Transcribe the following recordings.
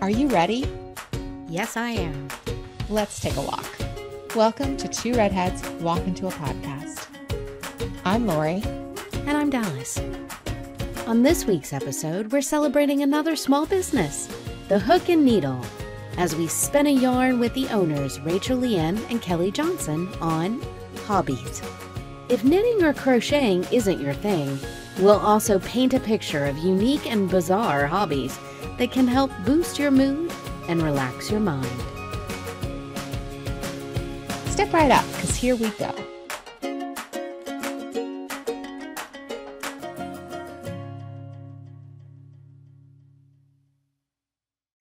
Are you ready? Yes, I am. Let's take a walk. Welcome to Two Redheads Walk into a Podcast. I'm Lori. And I'm Dallas. On this week's episode, we're celebrating another small business, The Hook and Needle, as we spin a yarn with the owners, Rachel Lien and Kelly Johnson, on hobbies. If knitting or crocheting isn't your thing, we'll also paint a picture of unique and bizarre hobbies that can help boost your mood and relax your mind. Step right up, because here we go.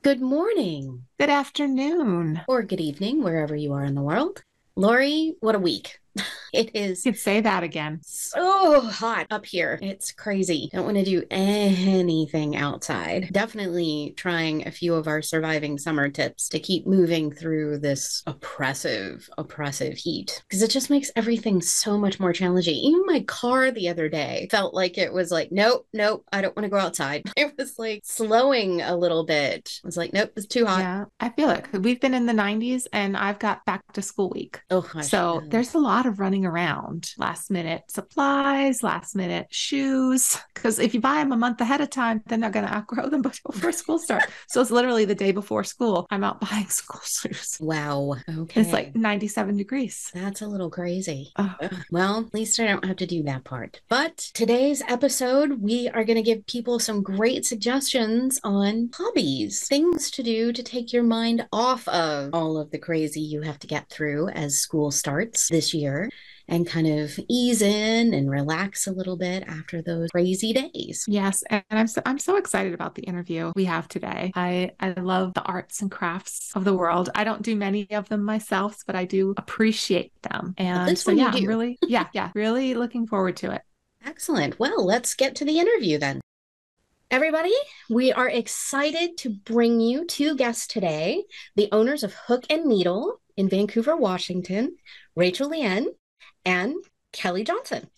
Good morning Good afternoon. or good evening, wherever you are in the world. Lori, what a week. It is You could say that again. so hot up here. It's crazy. Don't want to do anything outside. Definitely trying a few of our surviving summer tips to keep moving through this oppressive, oppressive heat because it just makes everything so much more challenging. Even my car the other day felt like it was like, nope, nope, I don't want to go outside. It was like slowing a little bit. I was like, nope, it's too hot. Yeah, I feel it. We've been in the 90s and I've got back to school week. Oh, So there's a lot of running around. Last minute supplies, last minute shoes. Because if you buy them a month ahead of time, then they're going to outgrow them before school starts. so it's literally the day before school. I'm out buying school shoes. wow. Okay. It's like 97 degrees. That's a little crazy. Oh. Well, at least I don't have to do that part. But today's episode, we are going to give people some great suggestions on hobbies, things to do to take your mind off of all of the crazy you have to get through as school starts this year and kind of ease in and relax a little bit after those crazy days. Yes, and I'm so, I'm so excited about the interview we have today. I I love the arts and crafts of the world. I don't do many of them myself, but I do appreciate them. And so yeah, I'm really yeah, yeah, really looking forward to it. Excellent. Well, let's get to the interview then. Everybody, we are excited to bring you two guests today the owners of Hook and Needle in Vancouver, Washington, Rachel Lien and Kelly Johnson.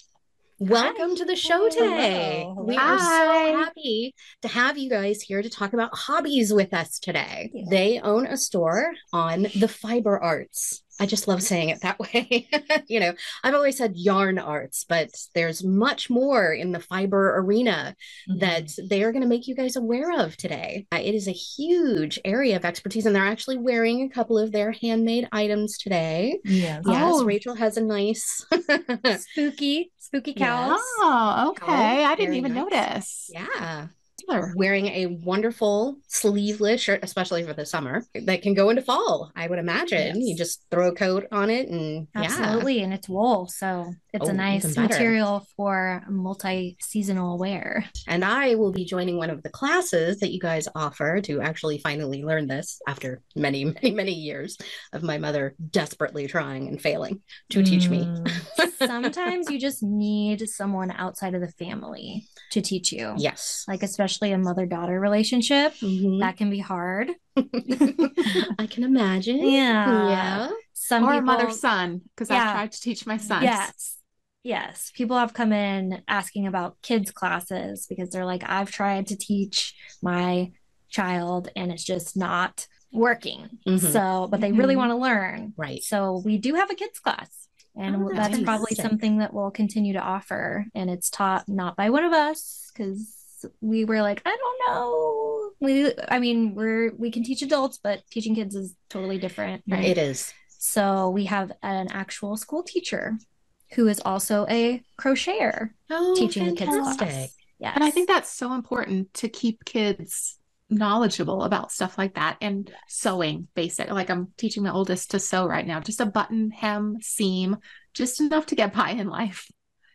Welcome to the show today. Hello. We are so happy to have you guys here to talk about hobbies with us today. Yeah. They own a store on the fiber arts. I just love saying it that way. you know, I've always said yarn arts, but there's much more in the fiber arena that they are going to make you guys aware of today. Uh, It is a huge area of expertise, and they're actually wearing a couple of their handmade items today. Yes. Yes, Oh. Rachel has a nice. Spooky, spooky cows. Oh, okay. I didn't very even nice. notice. yeah. Sure. Wearing a wonderful sleeveless shirt, especially for the summer, that can go into fall, I would imagine. You just throw a coat on it and yeah. Absolutely. And it's wool. So it's Oh, a nice material for multi seasonal wear. And I will be joining one of the classes that you guys offer to actually finally learn this after many, many, many years of my mother desperately trying and failing to teach me. Mm. Sometimes you just need someone outside of the family to teach you. Yes. Like, especially a mother daughter relationship. Mhm. That can be hard. I can imagine. Yeah. Yeah. Some or people, mother son, because Yeah. I've tried to teach my son. Yes. Yes. People have come in asking about kids' classes because they're like, I've tried to teach my child and it's just not working. Mhm. So, but they really Mhm. want to learn. Right. So, we do have a kids' class. And Oh, that's nice. probably something that we'll continue to offer. And it's taught not by one of us because we were like, I don't know. We, I mean, we're we can teach adults, but teaching kids is totally different. and It is. so we have an actual school teacher who is also a crocheter Oh, teaching the kids fantastic. class. Yes. And I think that's so important to keep kids knowledgeable about stuff like that and sewing basic. Like I'm teaching my oldest to sew right now, just a button, hem, seam, just enough to get by in life.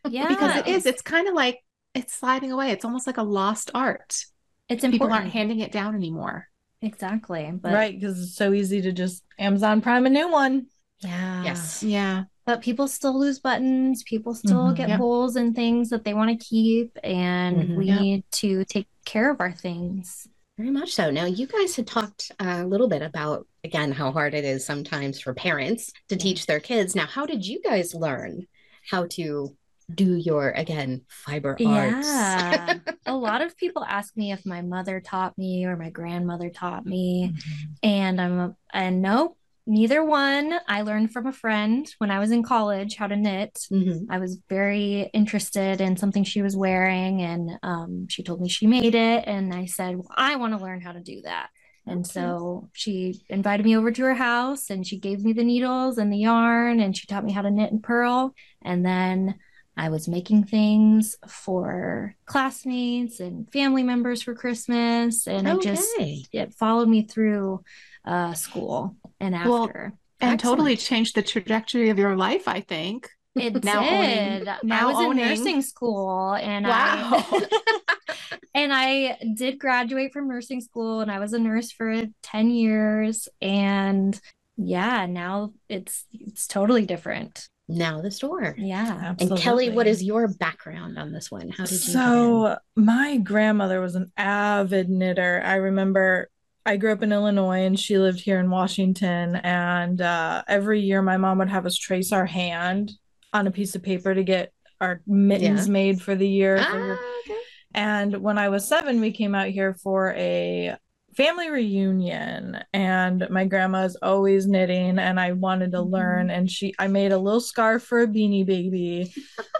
yeah, because it is, it's kind of like it's sliding away. It's almost like a lost art. it's important. People aren't handing it down anymore. exactly. But right, because it's so easy to just Amazon Prime a new one. yeah. Yes. Yeah. But people still lose buttons. People still Mhm. get Yeah. holes in things that they want to keep. And Mhm. we Yeah. need to take care of our things. Very much so. Now, you guys had talked a little bit about, again, how hard it is sometimes for parents to teach their kids. Now, how did you guys learn how to do your again fiber arts. Yeah. a lot of people ask me if my mother taught me or my grandmother taught me. Mhm. And I'm a, and nope, neither one. I learned from a friend when I was in college how to knit. Mhm. I was very interested in something she was wearing, and um, she told me she made it. And I said, well, I want to learn how to do that. And so she invited me over to her house and she gave me the needles and the yarn and she taught me how to knit and purl. And then I was making things for classmates and family members for Christmas. And it just it followed me through uh, school and Well, after. and totally changed the trajectory of your life, I think. It Now owning- did. I was owning- in nursing school and Wow. I and I did graduate from nursing school and I was a nurse for 10 years and yeah, now it's it's totally different. Now the store. Yeah. Absolutely. And Kelly, what is your background on this one? How did you? So my grandmother was an avid knitter. I remember I grew up in Illinois and she lived here in Washington. And uh, every year my mom would have us trace our hand on a piece of paper to get our mittens Yeah. made for the year. Ah, okay. And when I was seven, we came out here for a family reunion and my grandma's always knitting and I wanted to learn and she I made a little scarf for a beanie baby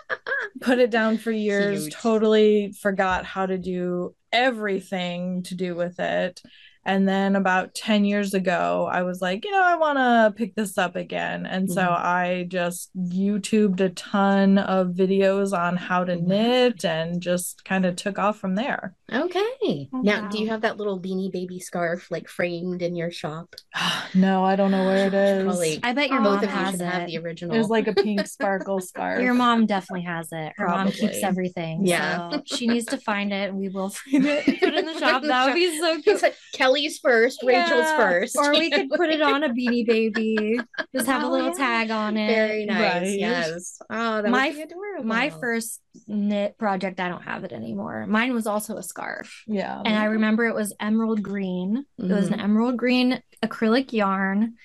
put it down for years Cute. totally forgot how to do everything to do with it and then about 10 years ago I was like you know I want to pick this up again and so Mhm. I just YouTubed a ton of videos on how to Wow. knit and just kind of took off from there Okay. Oh, now, do you have that little beanie baby scarf like framed in your shop? no I don't know where it is Probably I bet your Oh, both mom of you has should have it. the original. it was like a pink sparkle scarf Your mom definitely has it. Her mom keeps everything. Yeah. So she needs to find it we will frame it put it in the shop. in the That would shop. be so cute. like Kelly's first, Rachel's first. Or we could put it on a beanie baby. Just have a Oh, little yeah. tag on it. Very nice. Right. Yes. Oh, that My- would be adorable. My first knit project, I don't have it anymore. Mine was also a scarf. yeah And I remember it was emerald green. It was an emerald green acrylic yarn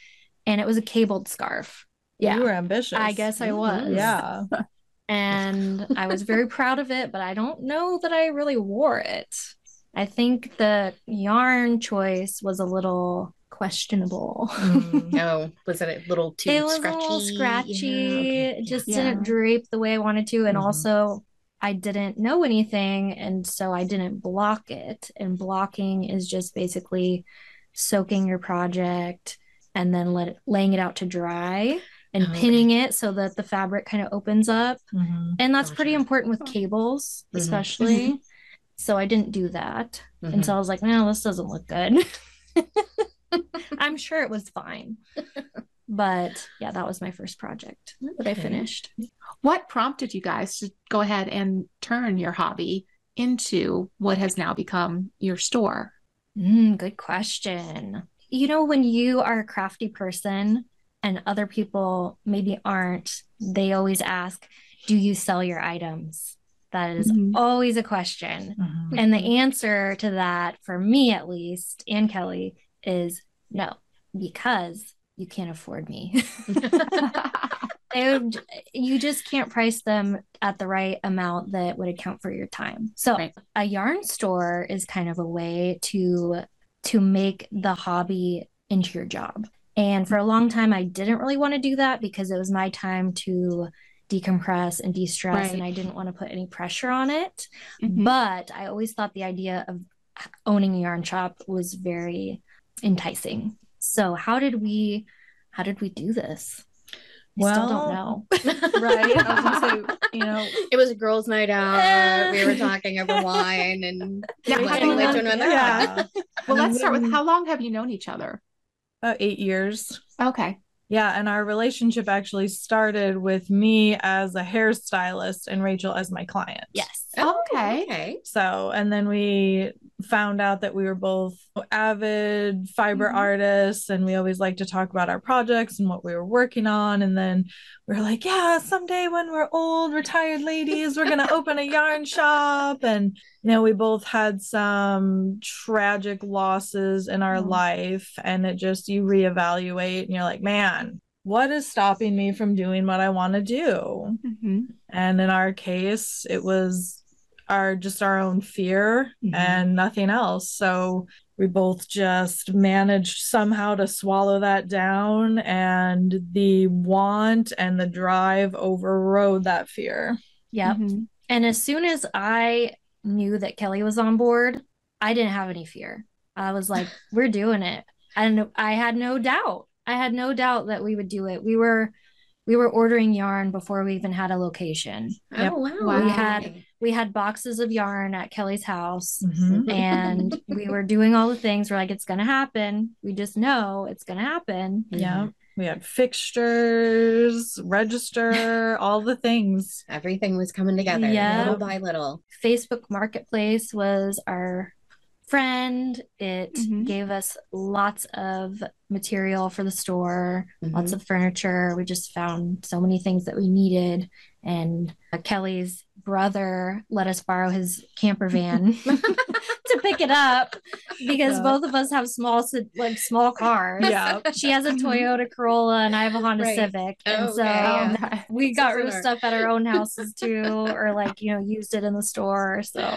and it was a cabled scarf. Yeah. you were ambitious I guess I Mhm. was. yeah And I was very proud of it, but I don't know that I really wore it. I think the yarn choice was a little questionable. Mm. Oh, was it a little too it was scratchy? a little scratchy. Yeah, okay. It just Yeah. didn't drape the way I wanted to. And Mhm. also, I didn't know anything. And so I didn't block it. And blocking is just basically soaking your project and then let it, laying it out to dry and Okay. pinning it so that the fabric kind of opens up. Mhm. And that's pretty important with cables, Mhm. especially. So I didn't do that. And so I was like, no, this doesn't look good. I'm sure it was fine. But yeah, that was my first project that I finished. What prompted you guys to go ahead and turn your hobby into what has now become your store? Mm, good question. You know, when you are a crafty person and other people maybe aren't, they always ask, Do you sell your items? That is Mhm. always a question. Mhm. And the answer to that, for me at least, and Kelly, is no, because you can't afford me. They would- you just can't price them at the right amount that would account for your time. So Right. a yarn store is kind of a way to to make the hobby into your job. And for a long time I didn't really want to do that because it was my time to decompress and de-stress and I didn't want to put any pressure on it. Mhm. But I always thought the idea of owning a yarn shop was very enticing. So how did we how did we do this? I still don't know. right I was gonna say you know it was a girls' night out. we were talking over wine and Yeah, we how sang do you with know- one another. yeah well, let's start with um, how long have you known each other? about eight years Okay. Yeah, and our relationship actually started with me as a hairstylist and Rachel as my client. Yes. Oh, Okay. okay. So, and then we found out that we were both avid fiber Mhm. artists and we always like to talk about our projects and what we were working on. And then we are like, yeah, someday when we're old, retired ladies, we're going to open a yarn shop. And, you know, we both had some tragic losses in our Oh. life. And it just, you reevaluate and you're like, man, what is stopping me from doing what I want to do? Mhm. And in our case, it was our just our own fear Mhm. and nothing else. So we both just managed somehow to swallow that down and the want and the drive overrode that fear. Yep. Mhm. And as soon as I knew that Kelly was on board, I didn't have any fear. I was like, we're doing it. And I had no doubt. I had no doubt that we would do it. We were we were ordering yarn before we even had a location. Oh wow. Wow. We had we had boxes of yarn at Kelly's house Mhm. and we were doing all the things. We're like, it's gonna happen. We just know it's gonna happen. Yeah. We had fixtures, register, all the things. Everything was coming together Yeah. little by little. Facebook Marketplace was our friend. It Mhm. gave us lots of material for the store, lots of furniture. We just found so many things that we needed. And uh, Kelly's brother let us borrow his camper van to pick it up because Yeah. both of us have small, like small cars. Yeah. She has a Toyota Corolla and I have a Honda Right. Civic. And Okay, so yeah. We got rid of stuff at our own houses too, or like, you know, used it in the store. So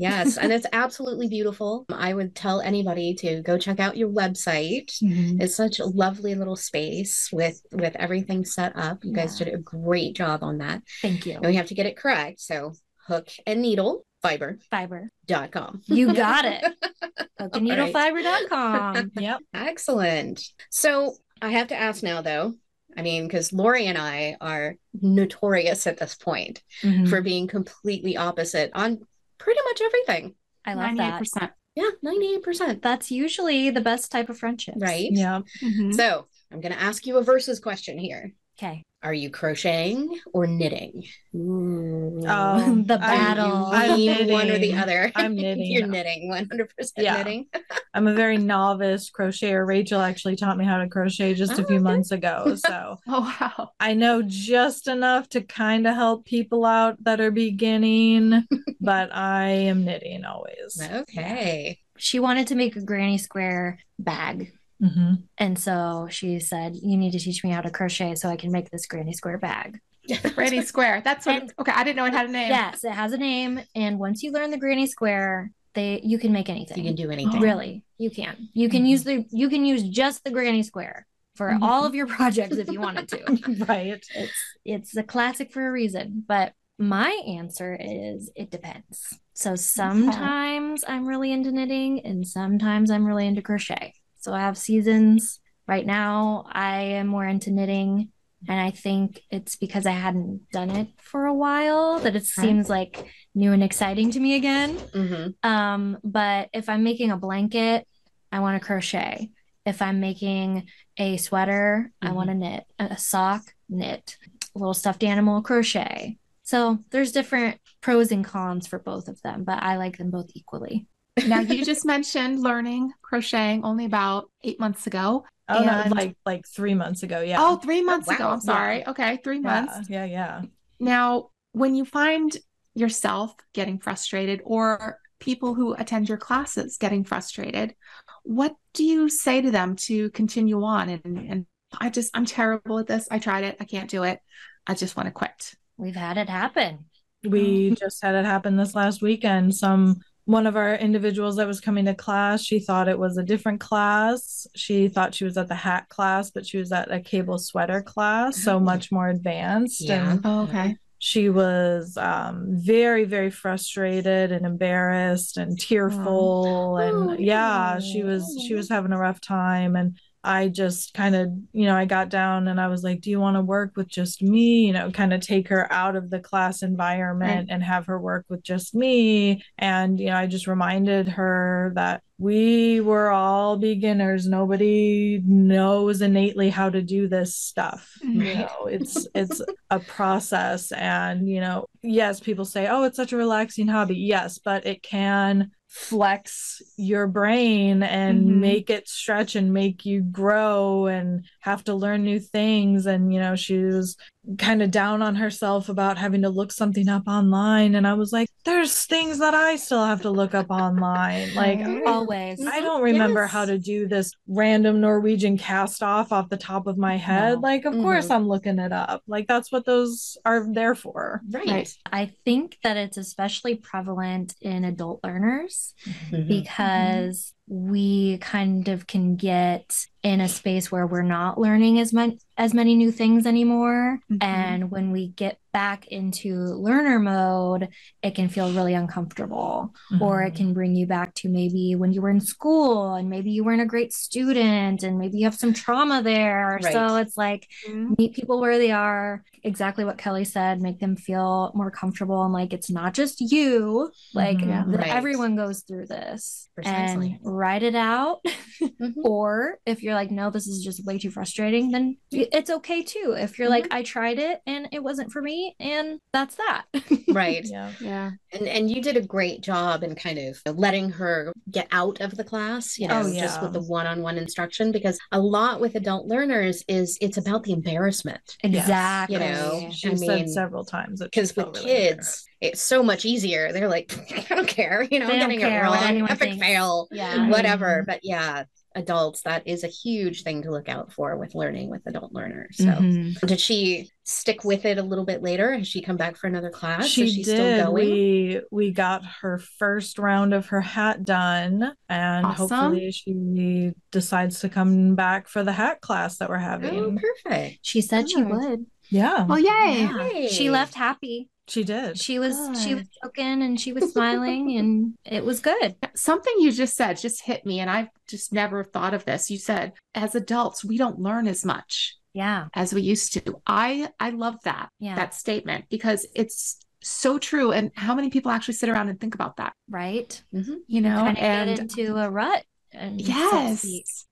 Yes, and it's absolutely beautiful. I would tell anybody to go check out your website. It's such a lovely little space with with everything set up. You guys did a great job on that. thank you. And we have to get it correct. So hook and needle fiber.com. Fiber. com. You got it. hook and right. HookandNeedleFiber.com. Yep. Excellent. So I have to ask now though. I mean, because Lori and I are notorious at this point Mhm. for being completely opposite on pretty much everything. I love that. 98%. Yeah, 98%. That's usually the best type of friendship. Right. Yeah. Mhm. So I'm going to ask you a versus question here. Okay. Are you crocheting or knitting? Ooh. Oh, The battle. I'm I'm one or the other. I'm knitting. You're knitting, 100% Yeah. knitting. I'm a very novice crocheter. Rachel actually taught me how to crochet just a Oh, few okay. months ago. So Oh, wow. I know just enough to kind of help people out that are beginning, but I am knitting always. Okay. She wanted to make a granny square bag. Hmm And so she said, You need to teach me how to crochet so I can make this granny square bag. Granny Square. That's what. And- okay, I didn't know it had a name. Yes, it has a name. And once you learn the granny square, they you can make anything. You can do anything. Really, you can. You can use the you can use just the granny square for Mhm. all of your projects if you wanted to. Right. It's it's a classic for a reason. But my answer is it depends. So sometimes I'm really into knitting and sometimes I'm really into crochet. So I have seasons. Right now I am more into knitting. And I think it's because I hadn't done it for a while that it seems like new and exciting to me again. hmm Um, but if I'm making a blanket, I want to crochet. If I'm making a sweater, I Mhm. want to knit. A sock, knit. A little stuffed animal, crochet. So there's different pros and cons for both of them, but I like them both equally. Now, you just mentioned learning crocheting only about eight months ago. Oh, no, like like three months ago. Yeah. Oh, three months oh, ago. wow. I'm sorry. Okay, three yeah, months. yeah, yeah. Now, when you find yourself getting frustrated or people who attend your classes getting frustrated, what do you say to them to continue on? And, and I just, I'm terrible at this. I tried it. I can't do it. I just want to quit. We've had it happen. We just had it happen this last weekend. Some one of our individuals that was coming to class, she thought it was a different class. She thought she was at the hat class, but she was at a cable sweater class, so Oh. much more advanced. Yeah. And Oh, okay. she was um, very, very frustrated and embarrassed and tearful. And Oh, yeah, she was she was having a rough time. And I just kind of, you know, I got down and I was like, Do you want to work with just me? You know, kind of take her out of the class environment and have her work with just me. And, you know, I just reminded her that we were all beginners. Nobody knows innately how to do this stuff. You know, it's it's a process. And, you know, yes, people say, Oh, it's such a relaxing hobby. Yes, but it can flex your brain and Mhm. make it stretch and make you grow and have to learn new things and you know she was kind of down on herself about having to look something up online and i was like there's things that i still have to look up online like always. I don't remember how to do this random Norwegian cast off off the top of my head. No. Like, of course, I'm looking it up. Like, that's what those are there for. Right. Right. I think that it's especially prevalent in adult learners Mhm. because we kind of can get in a space where we're not learning as much as many new things anymore Mhm. and when we get back into learner mode it can feel really uncomfortable or it can bring you back to maybe when you were in school and maybe you weren't a great student and maybe you have some trauma there so it's like Mhm. meet people where they are exactly what kelly said make them feel more comfortable and like it's not just you like Mhm. Yeah. Right. everyone goes through this Precisely. and write it out Mhm. or if you're like no this is just way too frustrating then it's okay too if you're like i tried it and it wasn't for me and that's that Right. Yeah. Yeah. And and you did a great job in kind of letting her get out of the class, you oh, know, Oh, just with the one-on-one instruction because a lot with adult learners is it's about the embarrassment. Exactly You know, She I said several times Because with really kids, it's so much easier. They're like, I don't care, you know, They I'm getting care it what wrong, anyone epic thinks. fail, yeah whatever. Mm-hmm. But yeah, adults, that is a huge thing to look out for with learning with adult learners. So Mhm. did she stick with it a little bit later? Has she come back for another class? She is she did. still going? We we got her first round of her hat done, and Awesome. hopefully she decides to come back for the hat class that we're Oh, having. perfect. she said she would Yeah, Well, yay. Yeah. she left happy she did. she was she was joking and she was smiling and it was good Something you just said just hit me, and I've just never thought of this. You said, as adults, we don't learn as much yeah as we used to. I I love that yeah that statement because it's so true. And how many people actually sit around and think about that? right Mhm. You know, and get into a rut and so Yes.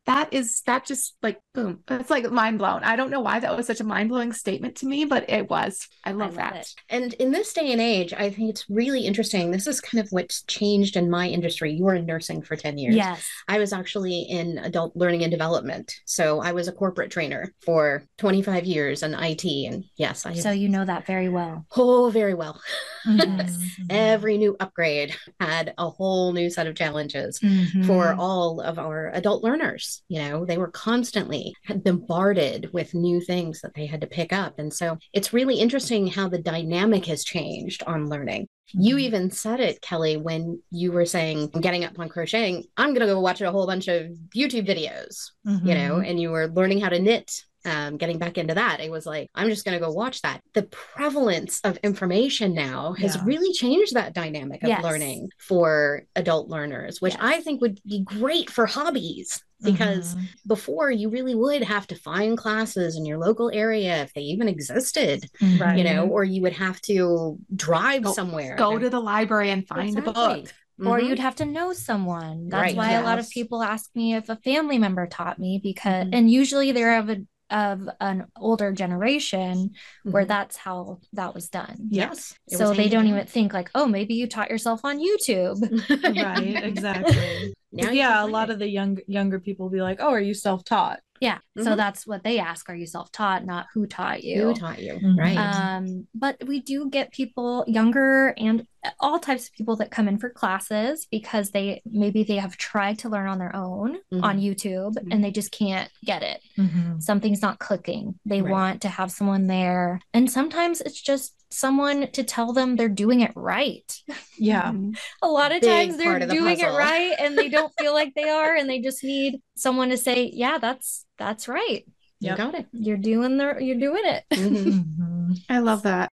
That is that just like boom. It's like mind blown. I don't know why that was such a mind blowing statement to me, but it was. I love, love that. it. And in this day and age, I think it's really interesting. This is kind of what's changed in my industry. You were in nursing for 10 years. yes I was actually in adult learning and development. So I was a corporate trainer for 25 years in IT. And yes, I so you know that very well oh very well. Mhm. Every new upgrade had a whole new set of challenges Mm-hmm. for all of our adult learners. You know, they were constantly bombarded with new things that they had to pick up. And so it's really interesting how the dynamic has changed on learning. You even said it, Kelly, when you were saying getting up on crocheting, I'm going to go watch a whole bunch of YouTube videos, you know, Mhm. and you were learning how to knit. Um, getting back into that, it was like, I'm just going to go watch that. The prevalence of information now has Yeah. really changed that dynamic of Yes. learning for adult learners, which Yes. I think would be great for hobbies because Mhm. before you really would have to find classes in your local area if they even existed, Right. you know, or you would have to drive Go- somewhere. Go to the library and find Exactly. a book. or Mhm. you'd have to know someone. That's Right, why a lot of people ask me if a family member taught me because Mhm. and usually they're of a of an older generation where Mhm. that's how that was done. yes, it So was they handed don't even think like, oh, maybe you taught yourself on YouTube. right. Exactly. Now yeah, a find lot it. of the young younger people be like, "Oh, are you self-taught?" Yeah. So Mhm. that's what they ask. Are you self-taught? Not who taught you. who taught you, Mhm. right? Um, but we do get people younger and all types of people that come in for classes because they maybe they have tried to learn on their own Mhm. on YouTube Mhm. and they just can't get it. Mhm. Something's not clicking. They Right. want to have someone there. And sometimes it's just someone to tell them they're doing it right. Yeah. A lot of Big times they're of the doing it right and they don't feel like they are and they just need someone to say, "Yeah, that's that's right. you got it. You're doing the you're doing it." Mhm. Mhm. I love that.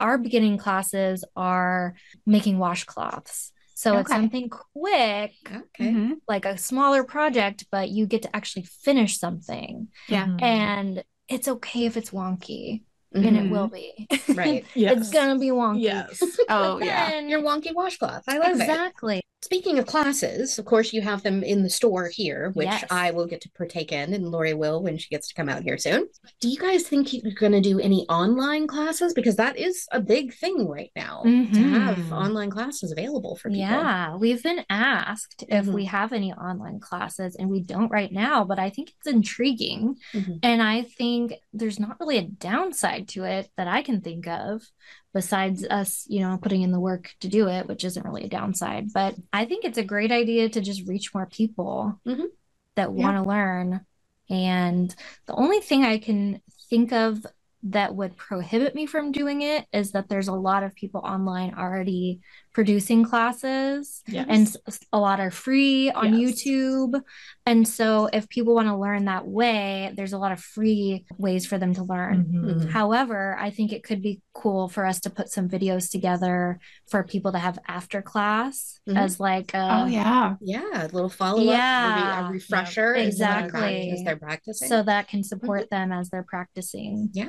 Our beginning classes are making washcloths. So it's something quick, Okay. Mhm. like a smaller project, but you get to actually finish something. Yeah. Mhm. And it's okay if it's wonky, and it Mhm. will be. Right. Yes. it's gonna be wonky. Yes. Oh yeah. And Your wonky washcloth. I love it. exactly. Speaking of classes, of course, you have them in the store here, which Yes. I will get to partake in, and Lori will when she gets to come out here soon. Do you guys think you're going to do any online classes? Because that is a big thing right now to have Mhm. online classes available for people. Yeah, we've been asked if Mhm. we have any online classes, and we don't right now, but I think it's intriguing. Mhm. And I think there's not really a downside to it that I can think of, besides us, you know, putting in the work to do it, which isn't really a downside. But I think it's a great idea to just reach more people Mhm. that Yeah. want to learn. And the only thing I can think of that would prohibit me from doing it is that there's a lot of people online already producing classes Yes. and a lot are free on Yes. YouTube. And so if people want to learn that way, there's a lot of free ways for them to learn. Mhm. However, I think it could be cool for us to put some videos together for people to have after class Mhm. as like a, Oh yeah. Yeah, a little follow up, Yeah. a refresher as they're Exactly. as they're practicing. so that can support them as they're practicing. Yeah,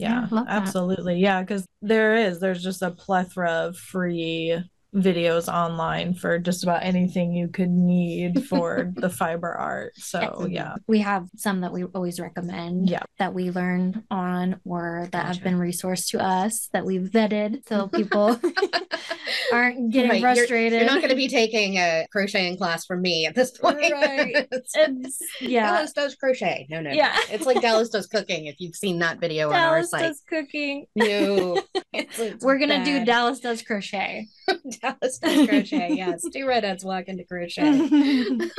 Yeah, that. absolutely. Yeah, because there is, there's just a plethora of free videos online for just about anything you could need for the fiber art. So, yeah. We have some that we always recommend Yeah. that we learned on or that have been resourced to us that we've vetted so people aren't getting Right, you're- frustrated. You're not going to be taking a crocheting class from me at this point. Right. It's- It's, yeah. Dallas does crochet. No, no, no. Yeah. It's like Dallas does cooking. If you've seen that video on our site. Dallas site, does cooking. no, It's- it's We're gonna do. Dallas does crochet. Dallas does crochet. Yes, two redheads walk into crochet.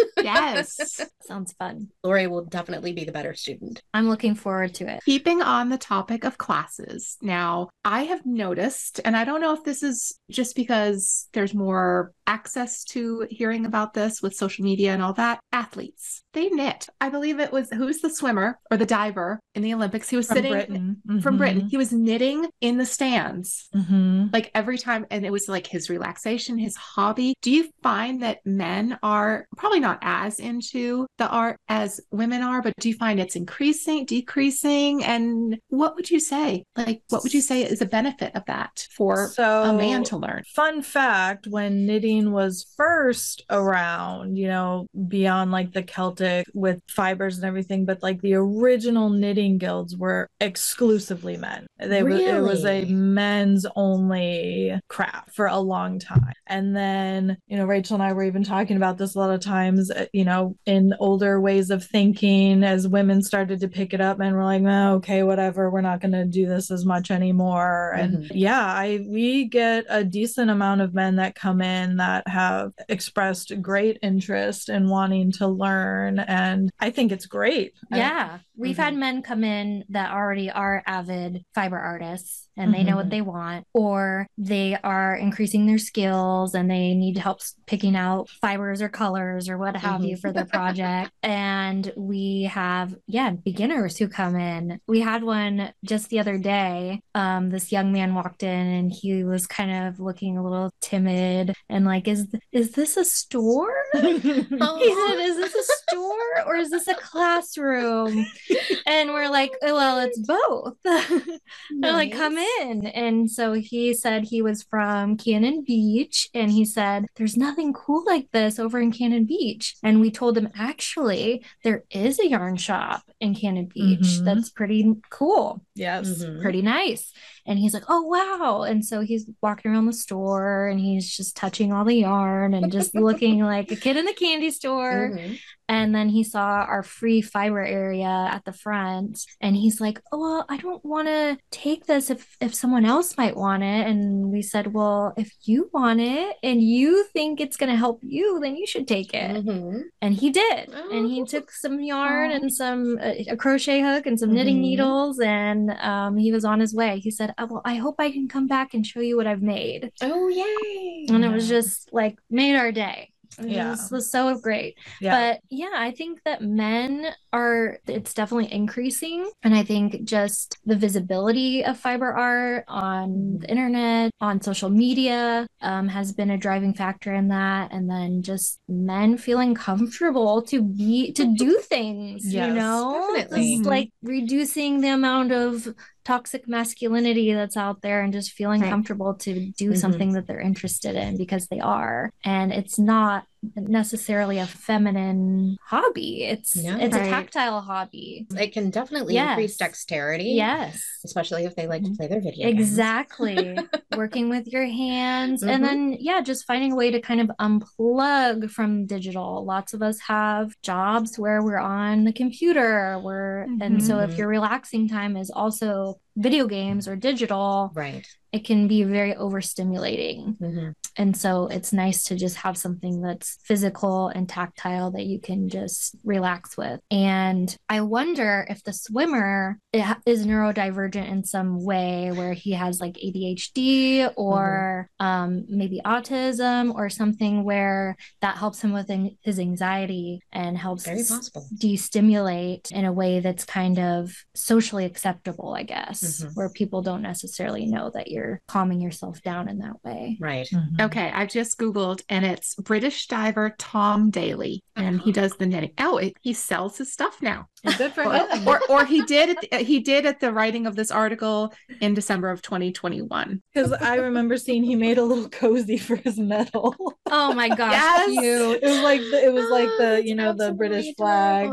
yes. Sounds fun. Lori will definitely be the better student. I'm looking forward to it. Keeping on the topic of classes, now I have noticed, and I don't know if this is just because there's more access to hearing about this with social media and all that, athletes, they knit. I believe it was who's the swimmer or the diver in the Olympics? He was From sitting Britain. from Britain. Mhm. He was knitting in the stands. Mhm. like every time and it was like his relaxation his hobby. Do you find that men are probably not as into the art as women are but do you find it's increasing decreasing? And what would you say? Like what would you say is a benefit of that for so, a man to learn? Fun fact when knitting was first around, you know, beyond like the Celtic with fibers and everything, but like the original knitting guilds were exclusively men. They were, it was a men's only craft for a long time. And then, you know, Rachel and I were even talking about this a lot of times, uh, you know, in older ways of thinking as women started to pick it up, men were like, oh, okay, whatever, we're not going to do this as much anymore. And Mhm. yeah, I we get a decent amount of men that come in that have expressed great interest in wanting to learn. And I think it's great. I- Yeah. We've Mhm. had men come in that already are avid fiber artists and they know what Mhm. they want, or they are increasing their skills and they need help picking out fibers or colors or what have you Mhm. for their project. and we have, yeah, beginners who come in. We had one just the other day. Um, this young man walked in and he was kind of looking a little timid and like, is is this a store? He said, Is this a store or is this a classroom? And we're like, "Oh, Well, it's both. They're like, Come in. And so he said he was from Cannon Beach and he said, There's nothing cool like this over in Cannon Beach. And we told him, Actually, there is a yarn shop in Cannon Beach Mhm. that's pretty cool yes. Mhm. pretty nice. And he's like, oh, wow. And so he's walking around the store and he's just touching all the yarn and just looking like a kid in the candy store. Mhm. And then he saw our free fiber area at the front and he's like, oh, well, I don't want to take this if, if someone else might want it. And we said, well, if you want it and you think it's going to help you, then you should take it. Mhm. And he did. And he Oh. took some yarn Oh. and some uh, a crochet hook and some knitting Mhm. needles and um, he was on his way. He said, oh, "Well, I hope I can come back and show you what I've made." Oh yay! And it was just like made our day. It Yeah. was, was so great. Yeah. But yeah, I think that men are, it's definitely increasing. And I think just the visibility of fiber art on the internet, on social media, um, has been a driving factor in that. And then just men feeling comfortable to be, to do things, Yes, you know? definitely. Just like reducing the amount of toxic masculinity that's out there and just feeling Right. comfortable to do Mhm. something that they're interested in because they are. And it's not necessarily a feminine hobby. It's No. it's Right. a tactile hobby. It can definitely Yes. increase dexterity. Yes. Especially if they like to play their video games. Exactly. Working with your hands. Mhm. And then, yeah, just finding a way to kind of unplug from digital. Lots of us have jobs where we're on the computer. We're, and so if your relaxing time is also video games or digital, Right. it can be very overstimulating. Mhm. And so it's nice to just have something that's physical and tactile that you can just relax with. And I wonder if the swimmer is neurodivergent in some way where he has like ADHD or um, maybe autism or something where that helps him with his anxiety and helps Very possible. de-stimulate in a way that's kind of socially acceptable, I guess, Mhm. where people don't necessarily know that you're calming yourself down in that way. Right. Mhm. Okay, I just Googled and it's British diver Tom Daley and he does the knitting. Oh, it, he sells his stuff now. Good for Or, him. or, or he did at the, he did at the writing of this article in December of 2021. Because I remember seeing he made a little cozy for his medal. Oh my gosh, Yes. cute. it was like the, it was like the you know the absolutely British flag,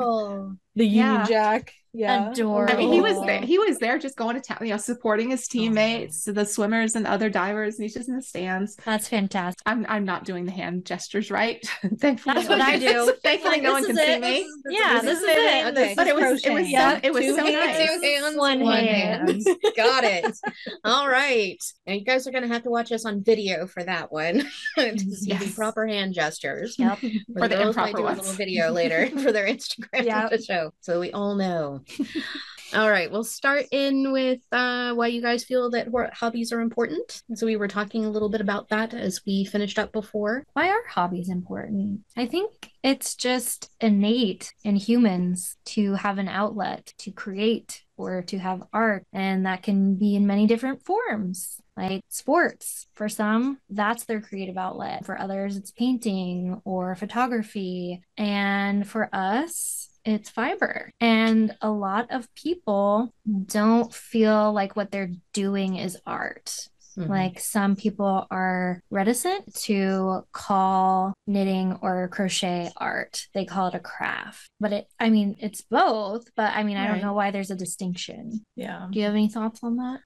the Union Yeah. Jack. Yeah, Adorable. I mean, he was Oh. there. He was there just going to town, you know, supporting his oh, teammates, the swimmers and other divers, and he's just in the stands. That's fantastic. I'm I'm not doing the hand gestures right. Thankfully, That's no what one I can- do. Thankfully, Like, no one can is see it. me. Yeah, this is it. Okay. But it was it was so Yeah, it was two so hands, nice. Hands, One one, hand. hand. Got it. All right. and you guys are going to have to watch us on video for that one to see the Yes. proper hand gestures. Yep. For the girls improper do a ones. little video later for their Instagram Yep. to show, so we all know. all right, we'll start in with uh, why you guys feel that hobbies are important. So we were talking a little bit about that as we finished up before. Why are hobbies important? I think it's just innate in humans to have an outlet to create or to have art, and that can be in many different forms. Like sports, for some, that's their creative outlet. For others, it's painting or photography. And for us, it's fiber. And a lot of people don't feel like what they're doing is art. Mhm. Like some people are reticent to call knitting or crochet art. They call it a craft. But it, I mean, it's both, but I mean, I don't know why there's a distinction. yeah. Do you have any thoughts on that?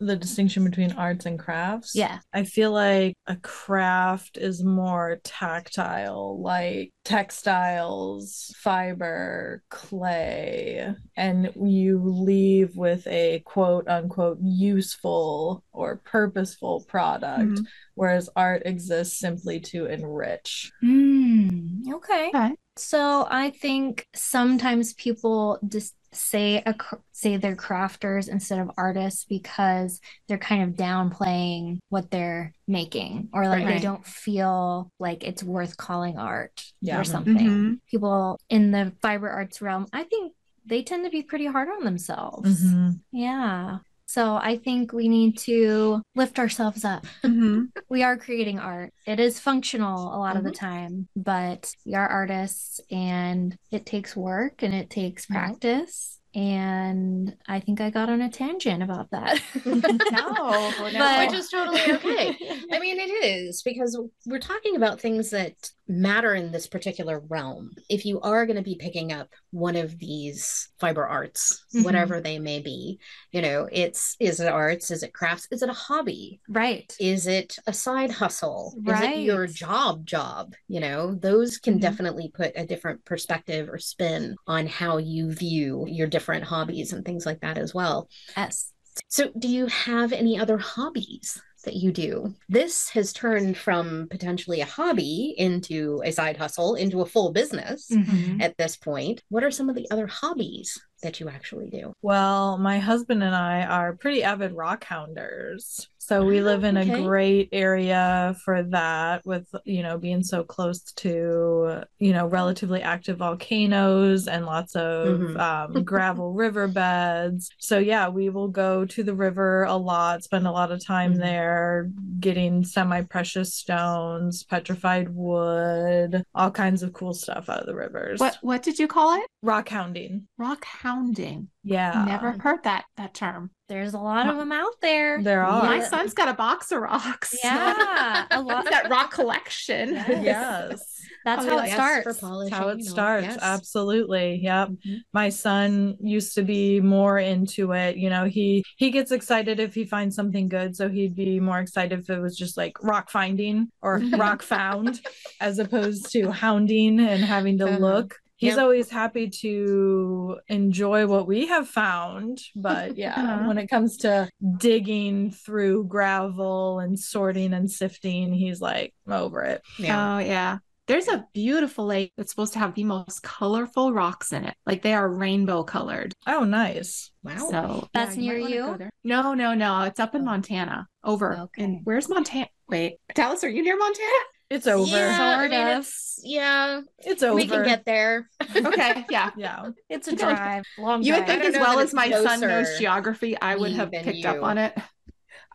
The distinction between arts and crafts. Yeah. I feel like a craft is more tactile, like textiles, fiber, clay, and you leave with a quote unquote useful or purposeful product, Mhm. whereas art exists simply to enrich. Hmm. okay. Okay. So I think sometimes people just say a say they're crafters instead of artists because they're kind of downplaying what they're making or like they don't feel like it's worth calling art Yeah. or something. Mhm. People in the fiber arts realm, I think they tend to be pretty hard on themselves. Mhm. Yeah. So I think we need to lift ourselves up. Mhm. We are creating art. It is functional a lot of the Mhm. time, but we are artists and it takes work and it takes practice. And I think I got on a tangent about that. No, no. But- Which is totally okay. I mean, it is because we're talking about things that matter in this particular realm. If you are going to be picking up one of these fiber arts, Mhm. whatever they may be, you know, it's is it arts? Is it crafts? Is it a hobby? right. Is it a side hustle? Right. Is it your job job? You know, those can Mhm. definitely put a different perspective or spin on how you view your different hobbies and things like that as well. Yes. So, do you have any other hobbies that you do? This has turned from potentially a hobby into a side hustle into a full business Mhm. at this point. What are some of the other hobbies that you actually do? Well, my husband and I are pretty avid rock hounders. So we Ah, live in okay. a great area for that with, you know, being so close to, you know, relatively active volcanoes and lots of Mhm. um, gravel riverbeds. So yeah, we will go to the river a lot, spend a lot of time Mhm. there getting semi-precious stones, petrified wood, all kinds of cool stuff out of the rivers. What what did you call it? Rock hounding. Rock hounding. Hounding. Yeah. Never heard that that term. There's a lot of them out there. There are. My son's got a box of rocks. Yeah, a lot. He's rock collection. Yes. Yes. That's Oh, how it yes, starts. For. That's how it and all- starts. Absolutely. Yep. Mhm. My son used to be more into it. You know, he he gets excited if he finds something good. So he'd be more excited if it was just like rock finding or rock found as opposed to hounding and having to Uh-huh. look. He's Yep. always happy to enjoy what we have found. But yeah, Uh-huh. when it comes to digging through gravel and sorting and sifting, he's like over it. Yeah. Oh yeah. There's a beautiful lake that's supposed to have the most colorful rocks in it. Like they are rainbow colored. Oh, nice. wow. So That's yeah, near you? No, no, no. It's up in Montana. Over. Okay. And where's Montana? Wait, Dallas, are you near Montana? It's over. Yeah, I mean, of. it's yeah. It's over. We can get there. Okay, yeah. yeah. It's a You drive. Long You would drive. think as well as my son knows geography, I would have than picked up on it.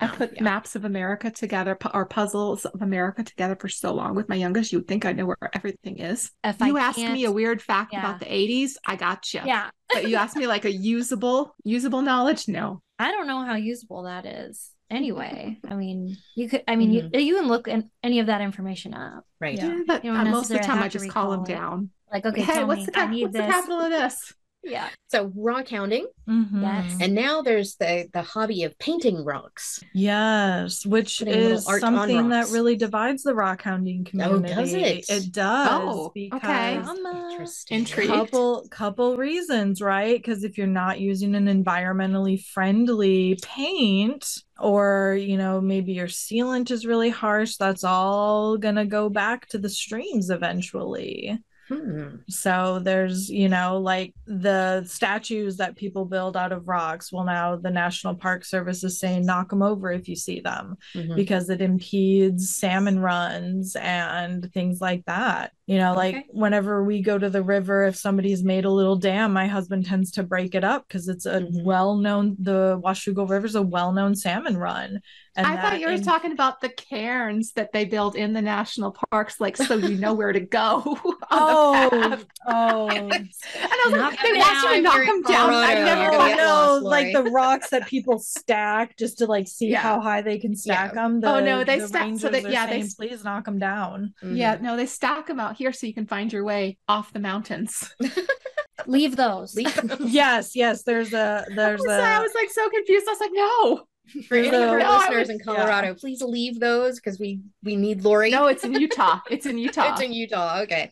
I Oh, put yeah. maps of America together pu- or puzzles of America together for so long with my youngest. You would think I know where everything is. If you I asked me a weird fact Yeah. about the 80s, I got you. Yeah. But you asked me like a usable, usable knowledge? No. I don't know how usable that is. Anyway, I mean, you could. I mean, Mm-hmm. you you can look in any of that information up. Right. Yeah. but You don't uh, most of the time I just call them down. Like, okay, hey, tell what's me, the I need what's the capital of this? Yeah. So rock hounding, Mhm. Yes. and now there's the the hobby of painting rocks. Yes, which Putting is something that really divides the rock hounding Oh, community. does it? It does. Oh, because okay. Interesting. Intrigued. couple couple reasons, right? Because if you're not using an environmentally friendly paint or, you know, maybe your sealant is really harsh, that's all going to go back to the streams eventually. Hmm. So there's, you know, like the statues that people build out of rocks. Well, now the National Park Service is saying knock them over if you see them Mhm. because it impedes salmon runs and things like that. You know, like Okay. whenever we go to the river, if somebody's made a little dam, my husband tends to break it up because it's a Mhm. well known, the Washougal River is a well known salmon run. And I thought you were in- talking about the cairns that they build in the national parks, like so you know where to go. Oh, oh. And I was Knock like, they them want down. you to knock them down. I never gonna no, no, like the rocks that people stack just to like see Yeah. how high they can stack them. Oh, no, they stack- so they- are yeah, they saying, please knock them down. Yeah, Mhm. no, they stack them out here so you can find your way off the mountains. Leave those. Leave- Yes, yes. There's a there's So I a was like so confused. I was like, no, For any of our No, listeners would- in Colorado, please leave those because we we need Lori. no, it's in Utah. It's in Utah. it's in Utah. Okay.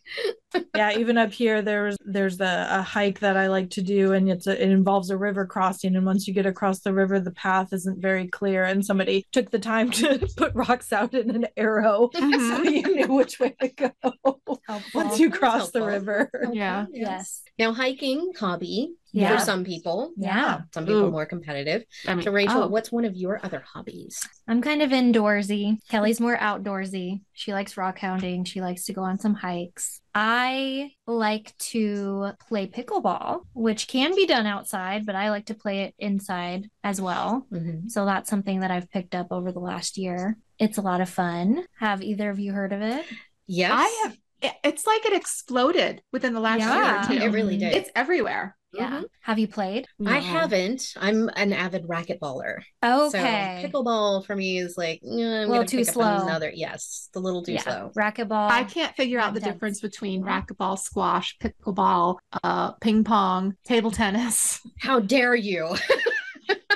yeah. Even up here, there's there's the a hike that I like to do, and it's a, it involves a river crossing. And once you get across the river, the path isn't very clear, and somebody took the time to put rocks out in an arrow so Mhm. you knew which way to go Helpful. once you cross the helpful. river. Yeah. Yes. Now hiking hobby Yeah. for some people. Yeah. Some people Ooh. more competitive. I mean, So Rachel, oh. what's one of your other hobbies? I'm kind of indoorsy. Kelly's more outdoorsy. She likes rock hounding. She likes to go on some hikes. I like to play pickleball, which can be done outside, but I like to play it inside as well. Mhm. So that's something that I've picked up over the last year. It's a lot of fun. Have either of you heard of it? Yes. I have. It's like it exploded within the last Yeah. year or It really did. It's everywhere. Yeah. Mhm. Have you played? I haven't. I'm an avid racquetballer. Okay. So pickleball for me is like, eh, I'm Little too pick slow. another. Yes, the little too yeah. slow. Racquetball. I can't figure out the intense. difference between Yeah. racquetball, squash, pickleball, uh, ping pong, table tennis. How dare you?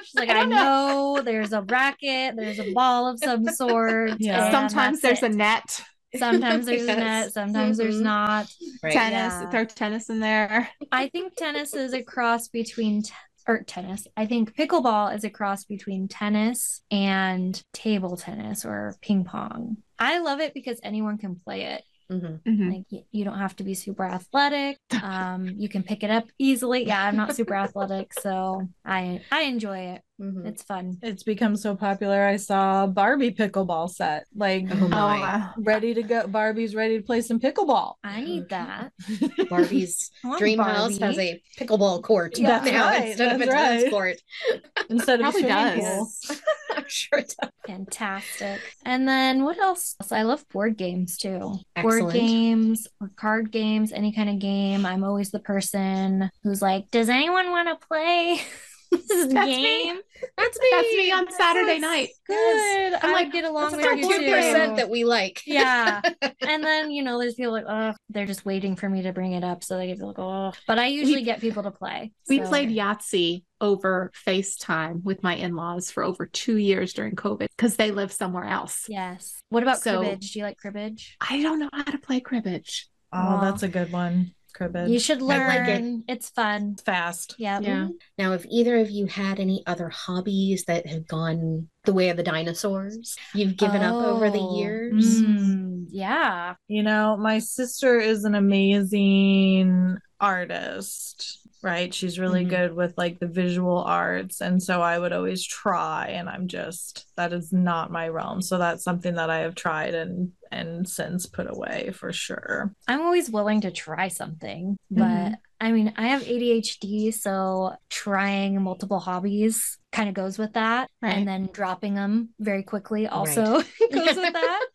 She's like, I I, know. know there's a racket, there's a ball of some sort. Yeah. Sometimes that's there's a net, Sometimes there's Yes. a net, sometimes there's Mhm. not. Right. tennis. Yeah. Throw tennis in there. I think tennis is a cross between t- or tennis. I think pickleball is a cross between tennis and table tennis or ping pong. I love it because anyone can play it. Mhm. Mhm. Like y- you don't have to be super athletic. Um, you can pick it up easily. Yeah, I'm not super athletic, so I I enjoy it. Mhm. It's fun. It's become so popular. I saw a Barbie pickleball set, like Oh Oh, my. ready to go. Barbie's ready to play some pickleball. I need that. Barbie's I want dream house has a pickleball court That's now right, instead of a that's tennis court. Instead of a Probably does. I'm sure it does. Fantastic. And then what else? So I love board games too. Excellent. Board games or card games, any kind of game. I'm always the person who's like, does anyone want to play this That's me. game? That's me. That's me on Saturday Yes. night. Good. I'm I like, get along with start you two percent that we like. Yeah. and then, you know, there's people like, oh, they're just waiting for me to bring it up. So they get like, oh, but I usually get people to play. We So- played Yahtzee over FaceTime with my in laws for over two years during COVID because they live somewhere else. Yes. What about So- cribbage? Do you like cribbage? I don't know how to play cribbage. Oh, Aw. that's a good one. Cribbage. You should I learn. like it. It's fun. fast. Yeah. Yeah. Now, if either of you had any other hobbies that have gone the way of the dinosaurs, you've given up over the Oh, years. mm, yeah. You know, my sister is an amazing artist, right? She's really Mhm. good with like the visual arts. And so I would always try, and I'm just, that is not my realm. So that's something that I have tried and and since put away for sure. I'm always willing to try something, but Mhm. I mean, I have ADHD, so trying multiple hobbies kind of goes with that. Right. And then dropping them very quickly also goes with that.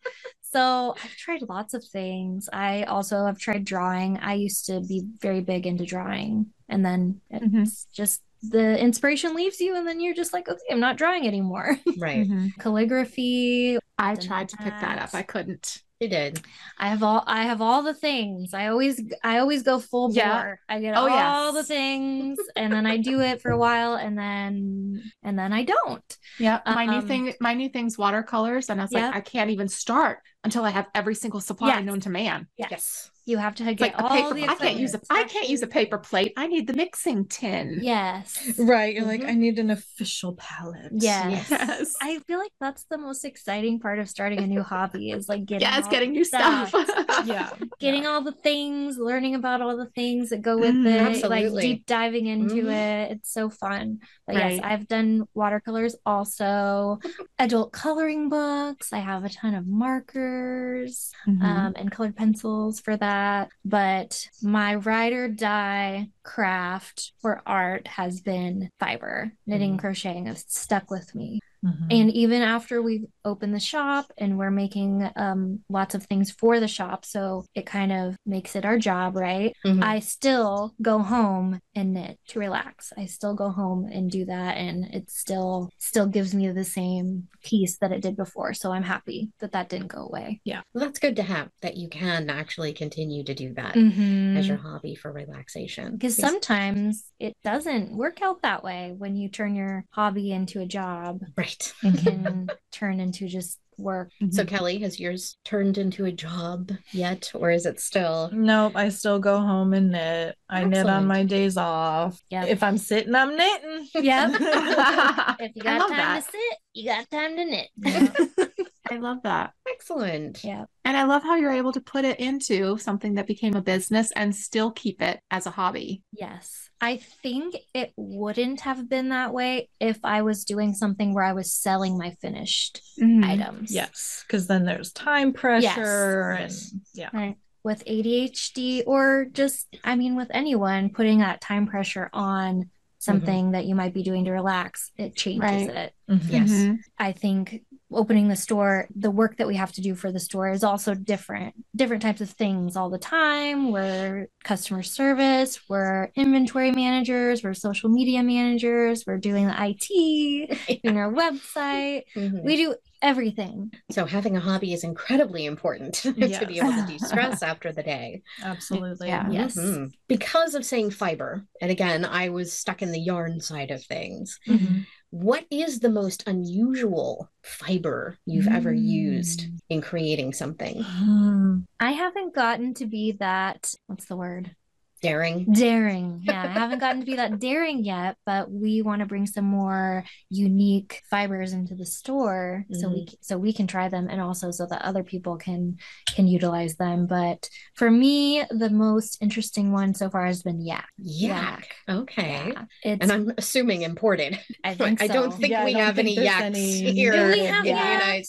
So I've tried lots of things. I also have tried drawing. I used to be very big into drawing, and then Mhm. just the inspiration leaves you, and then you're just like, okay, I'm not drawing anymore. Right. Mhm. Calligraphy. I tried to pick that up. I couldn't. You did. I have all I have all the things. I always I always go full Yeah. bore. I get Oh, all the things and then I do it for a while and then and then I don't. Yeah. My new Um, thing, my new thing's watercolors. And I was Yeah. like, I can't even start until I have every single supply Yes. known to man. Yes. You have to It's get like a all paper. the I can't use a equipment. I can't use a paper plate. I need the mixing tin. Yes. Right. You're like, Mhm. I need an official palette. Yes. Yes. I feel like that's the most exciting part of starting a new hobby is like getting yes, getting new that. stuff. Yeah. getting all the things, learning about all the things that go with Mm, it, like deep diving into Mhm. it. It's so fun. But yes, I've done watercolors also, adult coloring books. I have a ton of markers Mhm. um, and colored pencils for that. But my ride or die craft for art has been fiber, knitting, Mhm. crocheting. has stuck with me. Mhm. And even after we've opened the shop and we're making um, lots of things for the shop, so it kind of makes it our job, right? Mhm. I still go home and knit to relax. I still go home and do that, and it still still gives me the same peace that it did before. So I'm happy that that didn't go away. Yeah, well, that's good to have that you can actually continue to do that Mm-hmm. as your hobby for relaxation. Because sometimes it doesn't work out that way when you turn your hobby into a job. right. It can turn into just work. So, Mhm. Kelly, has yours turned into a job yet, or is it still? Nope, I still go home and knit. I knit on my days off. Yeah. If I'm sitting, I'm knitting. Yep. If you got time that. to sit, you got time to knit. I love that. Excellent. yeah. And I love how you're able to put it into something that became a business and still keep it as a hobby. Yes. I think it wouldn't have been that way if I was doing something where I was selling my finished Mhm. items. Yes, because then there's time pressure Yes. and yeah. Right. With ADHD or just, I mean, with anyone, putting that time pressure on something that you might be doing to relax, it changes Right. it. Mhm. Yes. Mhm. I think opening the store, the work that we have to do for the store is also different. Different types of things all the time. We're customer service, we're inventory managers, we're social media managers, we're doing the IT, doing our website. Mhm. We do everything. So, having a hobby is incredibly important to be able to de stress after the day. Absolutely. Yeah. Yes. Mhm. Because of saying fiber, and again, I was stuck in the yarn side of things. Mhm. What is the most unusual fiber you've ever used in creating something? Mm. I haven't gotten to be that, what's the word? Daring. Daring. Yeah, I haven't gotten to be that daring yet, but we want to bring some more unique fibers into the store so we mm-hmm. so we can try them and also so that other people can can utilize them. But for me, the most interesting one so far has been yak. Yak. Okay. Yeah, it's And I'm assuming imported. I think I don't think Yeah, we don't have think any there's yaks any here. Do we in have the United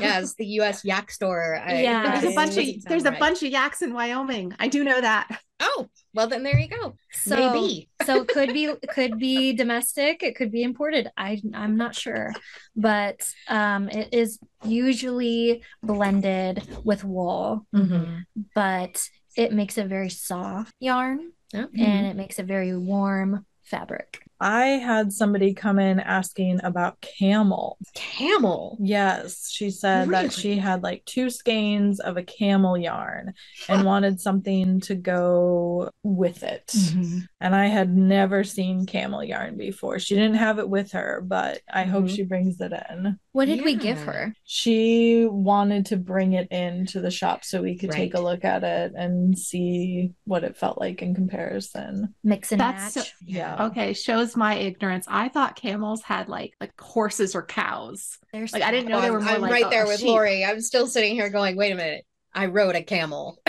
yes, the U.S. yak store. I- Yeah. There's a bunch of sound there's a bunch of yaks in Wyoming. I do know that. Oh, well then there you go. So Maybe. so it could be could be domestic, it could be imported. I I'm not sure, but um, it is usually blended with wool, Mhm. but it makes a very soft yarn Okay. and it makes a very warm fabric. I had somebody come in asking about camel. Camel. Yes, she said that she had like two skeins of a camel yarn and wanted something to go with it. Mm-hmm. And I had never seen camel yarn before. She didn't have it with her, but I hope Mhm. she brings it in. What did we give her? She wanted to bring it into the shop so we could take a look at it and see what it felt like in comparison. Mix and That's match. so- Yeah. Okay, shows my ignorance. I thought camels had like like horses or cows. There's Like, I didn't know Oh, they I'm, were more I'm like right a- there with sheep. Lori. I'm still sitting here going, wait a minute. I rode a camel.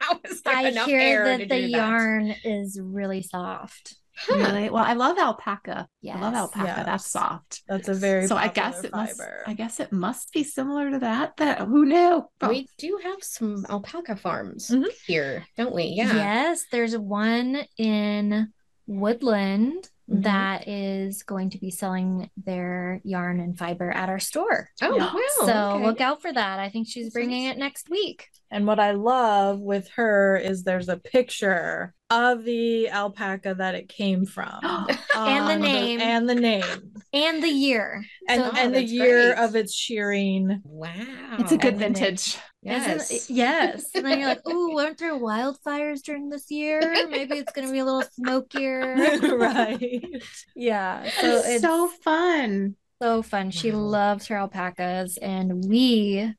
How is there I hear that the yarn is really soft. Huh. Really? Well, I love alpaca. I love Yes. alpaca. That's soft. That's a very so I guess it must. I guess it must be similar to that. That who knew? Oh, We do have some alpaca farms Mhm. here, don't we? Yeah. Yes, there's one in Woodland Mhm. that is going to be selling their yarn and fiber at our store. Oh, Yeah. wow. so okay. look out for that. I think she's bringing it next week. And what I love with her is there's a picture of the alpaca that it came from. Um, and the name. and the name. And the year. And, So- and oh, the year great. of its shearing. Wow. it's a good And vintage. Yes. It- yes. And then you're like, oh, weren't there wildfires during this year? Maybe it's going to be a little smokier. right. yeah. So It's it's so fun. so fun. She Wow. loves her alpacas, and we,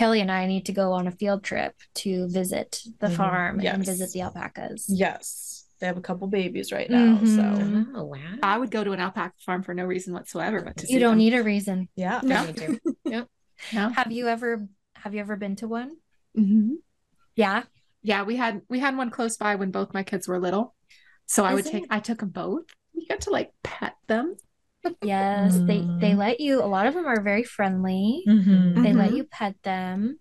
Kelly and I, need to go on a field trip to visit the Mhm. farm and visit the alpacas. Yes. They have a couple babies right now. So Mhm. Oh, wow. I would go to an alpaca farm for no reason whatsoever, but to see You don't them. need a reason. yeah. No. Me too. No. Have you ever have you ever been to one? Mhm. Yeah. Yeah, we had we had one close by when both my kids were little, so I would Is take? I took them both. You get to like pet them. Yes. They they Mm. let you. A lot of them are very friendly. Mhm. They let Mhm. you pet them.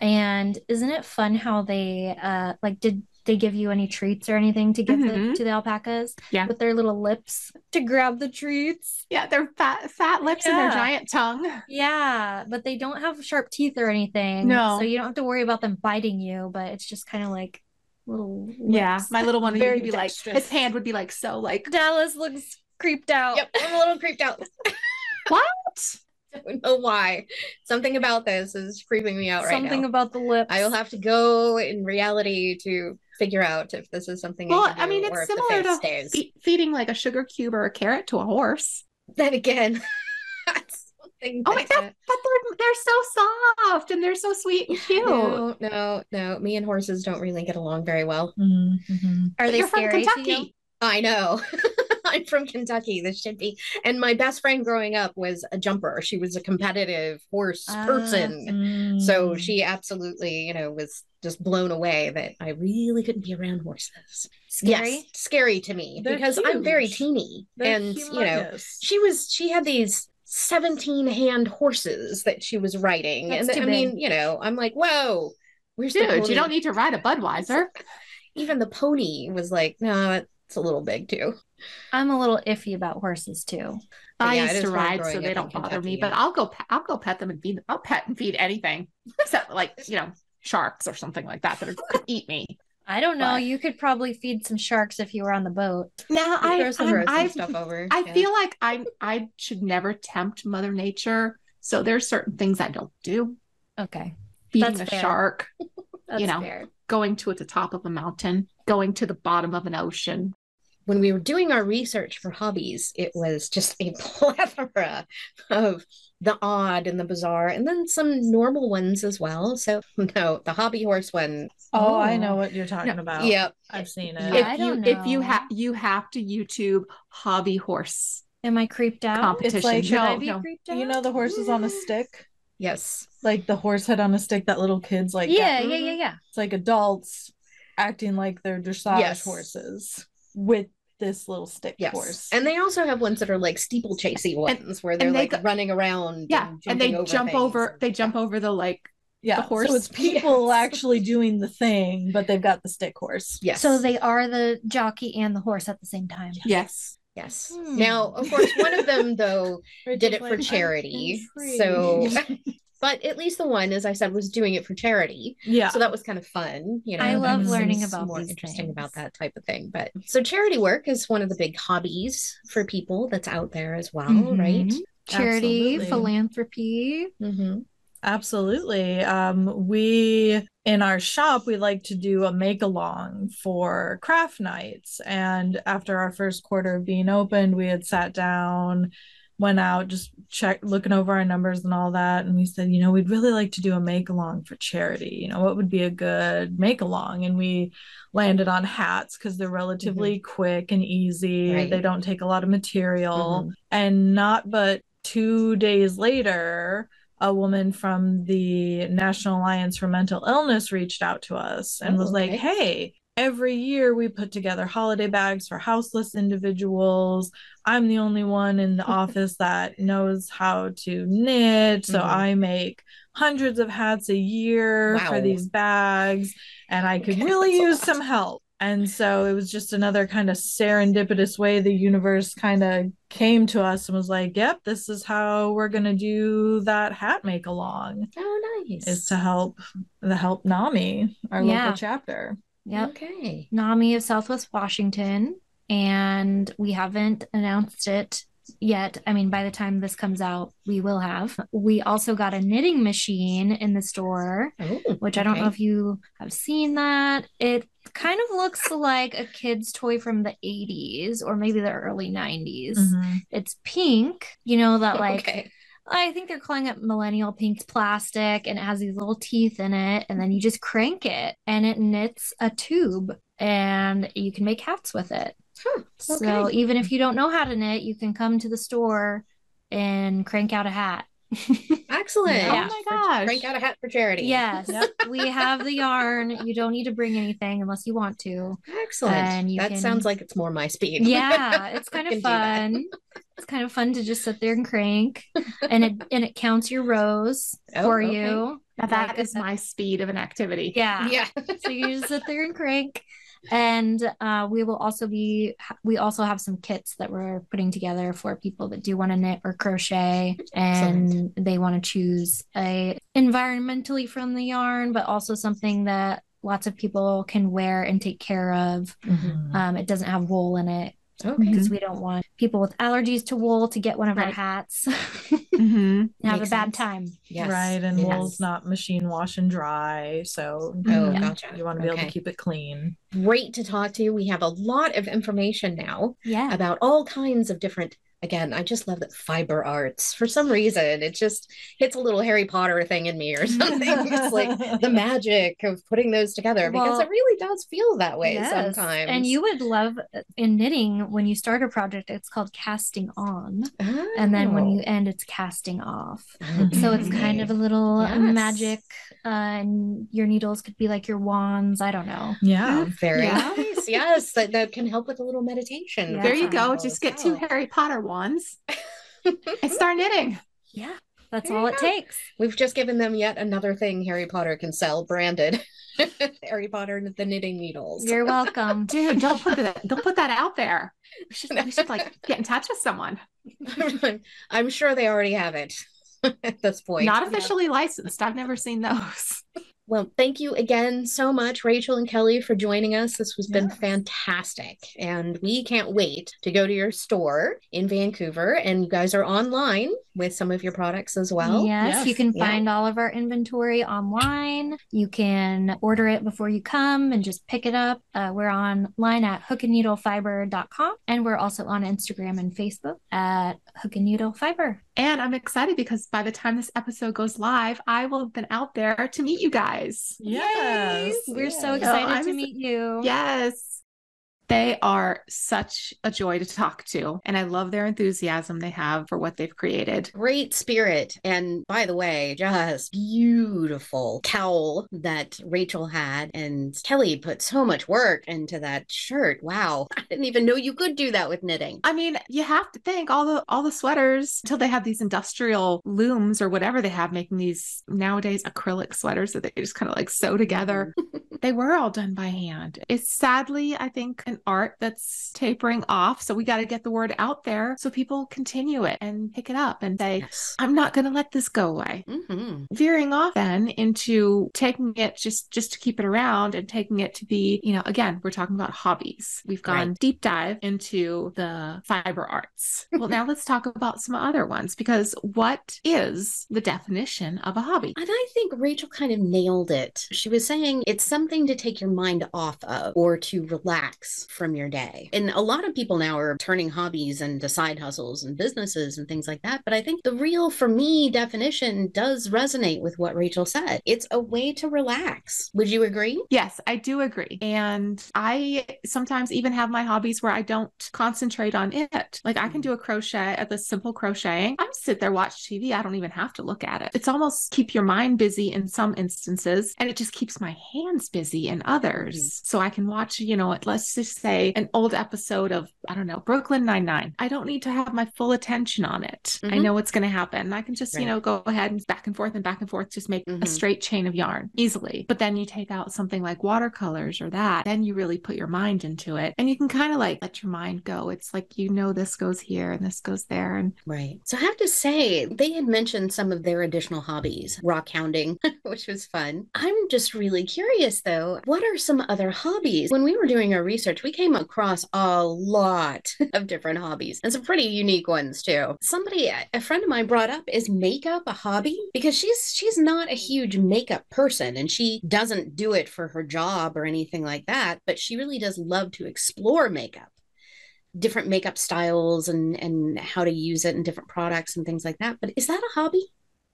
And isn't it fun how they uh like did they give you any treats or anything to give the, Mhm. to the alpacas? Yeah. With their little lips to grab the treats. Yeah, their fat fat lips and their giant tongue. Yeah, but they don't have sharp teeth or anything. No. So you don't have to worry about them biting you, but it's just kind of like little Yeah, my little one would Very be like his hand would be like so like Dallas looks creeped out. Yep. I'm a little creeped out. what? I don't know why. Something about this is creeping me out right Something now. Something about the lips. I will have to go in reality to figure out if this is something Well, I, I mean, it's or if the similar to. Fe- feeding like a sugar cube or a carrot to a horse. Then again, that's something Oh my god, but they're they're so soft and they're so sweet and cute. No, no, no. Me and horses don't really get along very well. Mhm. Mhm. Are But they you're from scary to you? Kentucky. I know. I'm from Kentucky. This should be. And my best friend growing up was a jumper. She was a competitive horse Ah. person. So Mm. she absolutely, you know, was just blown away that I really couldn't be around horses. Scary? Yes, scary to me They're because I'm very teeny. They're and, you know, she was, she had these 17 hand horses that she was riding. That's and too I mean, you know, I'm like, whoa, where's the Dude, pony? you don't need to ride a Budweiser. Even the pony was like, no, it's a little big too. I'm a little iffy about horses too. But I yeah, used to ride, so they don't bother me. Kentucky, But. I'll go, I'll go pet them and feed. Them. I'll pet and feed anything except like you know sharks or something like that that are, could eat me. I don't know. But- You could probably feed some sharks if you were on the boat. Now I, throw some I'm- roast and I, stuff over. I yeah. feel like I, I should never tempt Mother Nature. So there's certain things I don't do. Okay. Feeding That's a fair. shark, That's know. fair. going to at the top of a mountain, going to the bottom of an ocean. When we were doing our research for hobbies, it was just a plethora of the odd and the bizarre, and then some normal ones as well. So, no, the hobby horse one. Oh, I Oh. know what you're talking about. Yep. I've seen Yeah. it. if I you don't if you know. have you have to YouTube hobby horse Am I creeped out? competition. like- Should I be no. creeped out? You know the horses on a stick? Yes. Like the horse head on a stick that little kids like yeah, get- yeah, yeah, yeah. It's like adults acting like they're dressage Yes. horses with this little stick Yes. horse. And they also have ones that are like steeplechasey ones where they're they like go- running around. Yeah, and they jumping jump over and- they jump over the like Yeah, horse. So it's people Yes. actually doing the thing, but they've got the stick horse. Yes. So they are the jockey and the horse at the same time. Yes. Yes. Hmm. Now, of course, one of them though did it for charity. So, but at least the one, as I said, was doing it for charity. yeah, So that was kind of fun. You know, I love learning about more these interesting things. about that type of thing. But so charity work is one of the big hobbies for people that's out there as well, right? Mhm. Charity, Absolutely. philanthropy. Mm-hmm. Absolutely. Um, we in our shop we like to do a make along for craft nights. And after our first quarter of being opened, we had sat down, went out, just checked looking over our numbers and all that. And we said, you know, we'd really like to do a make along for charity. You know, what would be a good make along? And we landed on hats because they're relatively quick and easy. Right. They don't take a lot of material. Mhm. And not but two days later, a woman from the National Alliance for Mental Illness reached out to us and Oh, was like, hey, every year we put together holiday bags for houseless individuals. I'm the only one in the office that knows how to knit. So Mhm. I make hundreds of hats a year Wow. for these bags, and I could Okay, really use some help. And so it was just another kind of serendipitous way the universe kind of came to us and was like, yep, this is how we're going to do that hat make along Oh, nice. is to help the help NAMI, our Yeah. local chapter. Yep. Okay. NAMI of Southwest Washington. And we haven't announced it yet. I mean, by the time this comes out, we will have. We also got a knitting machine in the store, Oh, which I don't know if you have seen that. It kind of looks like a kid's toy from the 80s or maybe the early 90s. Mhm. It's pink, you know, that like okay. I think they're calling it millennial pink plastic and it has these little teeth in it. And then you just crank it and it knits a tube and you can make hats with it. Huh, So okay. even if you don't know how to knit, you can come to the store and crank out a hat. Excellent. Yeah. Oh my gosh. Crank out a hat for charity. yes, Yep. we have the yarn. You don't need to bring anything unless you want to. Excellent. And you that can- sounds like it's more my speed. Yeah, it's kind of can do that. fun. It's kind of fun to just sit there and crank, and it and it counts your rows Oh, for okay. you. Now that Like, is my speed of an activity. Yeah. Yeah. so you just sit there and crank. And uh, we will also be, we also have some kits that we're putting together for people that do want to knit or crochet and they want to choose a environmentally friendly yarn, but also something that lots of people can wear and take care of. Mhm. Um, it doesn't have wool in it Okay. because we don't want people with allergies to wool to get one of our Right. hats hmm and have Makes a bad sense. time. Yes. Right. And Yes. wool's not machine wash and dry. So Oh, gotcha. you want to be able to keep it clean. Great to talk to you. We have a lot of information now Yeah. about all kinds of different. Again, I just love that fiber arts. For some reason, it just hits a little Harry Potter thing in me or something. it's like the magic of putting those together because it really does feel that way Yes. sometimes. And you would love in knitting when you start a project, it's called casting on. And then when you end, it's casting off. Oh, So it's kind of a little Yes. magic, uh, and your needles could be like your wands. I don't know. Yeah. very Yeah. nice. Yes, that, that can help with a little meditation. Yeah. There you go. Just get two. Harry Potter wands and start knitting. Yeah, that's There all it go. takes. We've just given them yet another thing Harry Potter can sell, branded Harry Potter and the knitting needles. You're welcome. Dude, don't put that don't put that out there. We should, we should like get in touch with someone. I'm, I'm sure they already have it at this point. Not officially licensed. I've never seen those. Well, thank you again so much, Rachel and Kelly, for joining us. This has been Yes. fantastic. And we can't wait to go to your store in Vancouver. And you guys are online with some of your products as well. yes, yes, you can yeah. find all of our inventory online. You can order it before you come and just pick it up. Uh, we're online at hookandneedlefiber.com and we're also on Instagram and Facebook at Hook and Needle Fiber. And I'm excited because by the time this episode goes live, I will have been out there to meet you guys. Yes. We're so excited I'm to meet you. Yes. They are such a joy to talk to. And I love their enthusiasm they have for what they've created. Great spirit. And by the way, just beautiful cowl that Rachel had. And Kelly put so much work into that shirt. Wow. I didn't even know you could do that with knitting. I mean, you have to think all the all the sweaters until they have these industrial looms or whatever they have making these nowadays acrylic sweaters that they just kind of like sew together. they were all done by hand. It's sadly, I think, an art that's tapering off. So we got to get the word out there so people continue it and pick it up and say, Yes. I'm not going to let this go away. hmm Veering off then into taking it just just to keep it around and taking it to be, you know, again, we're talking about hobbies. We've gone Right. deep dive into the fiber arts. well, now let's talk about some other ones because what is the definition of a hobby? And I think Rachel kind of nailed it. She was saying it's something to take your mind off of or to relax from your day. And a lot of people now are turning hobbies into side hustles and businesses and things like that. But I think the real, for me, definition does resonate with what Rachel said. It's a way to relax. Would you agree? Yes, I do agree. And I sometimes even have my hobbies where I don't concentrate on it. Like I can do a crochet at the simple crocheting. I'm sit there, watch TV. I don't even have to look at it. It's almost keep your mind busy in some instances, and it just keeps my hands busy in others. So I can watch, you know, let's just say an old episode of, I don't know, Brooklyn Nine-Nine. I don't need to have my full attention on it. I Mhm. know what's going to happen. I can just, you know, go ahead and back and forth and back and forth, just make a Mhm. straight chain of yarn easily. But then you take out something like watercolors or that, then you really put your mind into it and you can kind of like let your mind go. It's like, you know, this goes here and this goes there. And Right. So I have to say, they had mentioned some of their additional hobbies, rock hounding, which was fun. I'm just really curious though, what are some other hobbies? When we were doing our research, we came across a lot of different hobbies and some pretty unique ones too. Somebody, a friend of mine brought up, is makeup a hobby? Because she's she's not a huge makeup person and she doesn't do it for her job or anything like that, but she really does love to explore makeup different makeup styles and and how to use it in different products and things like that. But is that a hobby?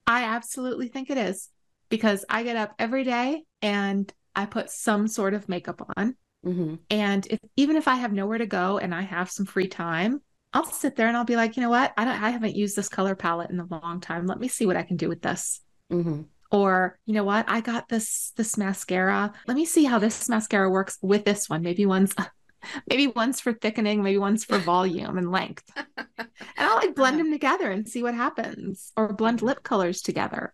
I absolutely think it is because I get up every day and I put some sort of makeup on. Mm-hmm. And if even if I have nowhere to go and I have some free time, I'll sit there and I'll be like, you know what? I don't I haven't used this color palette in a long time. Let me see what I can do with this. Mm-hmm. Or, you know what? I got this this mascara. Let me see how this mascara works with this one. Maybe one's maybe one's for thickening, maybe one's for volume and length. And I'll like blend them together and see what happens or blend lip colors together.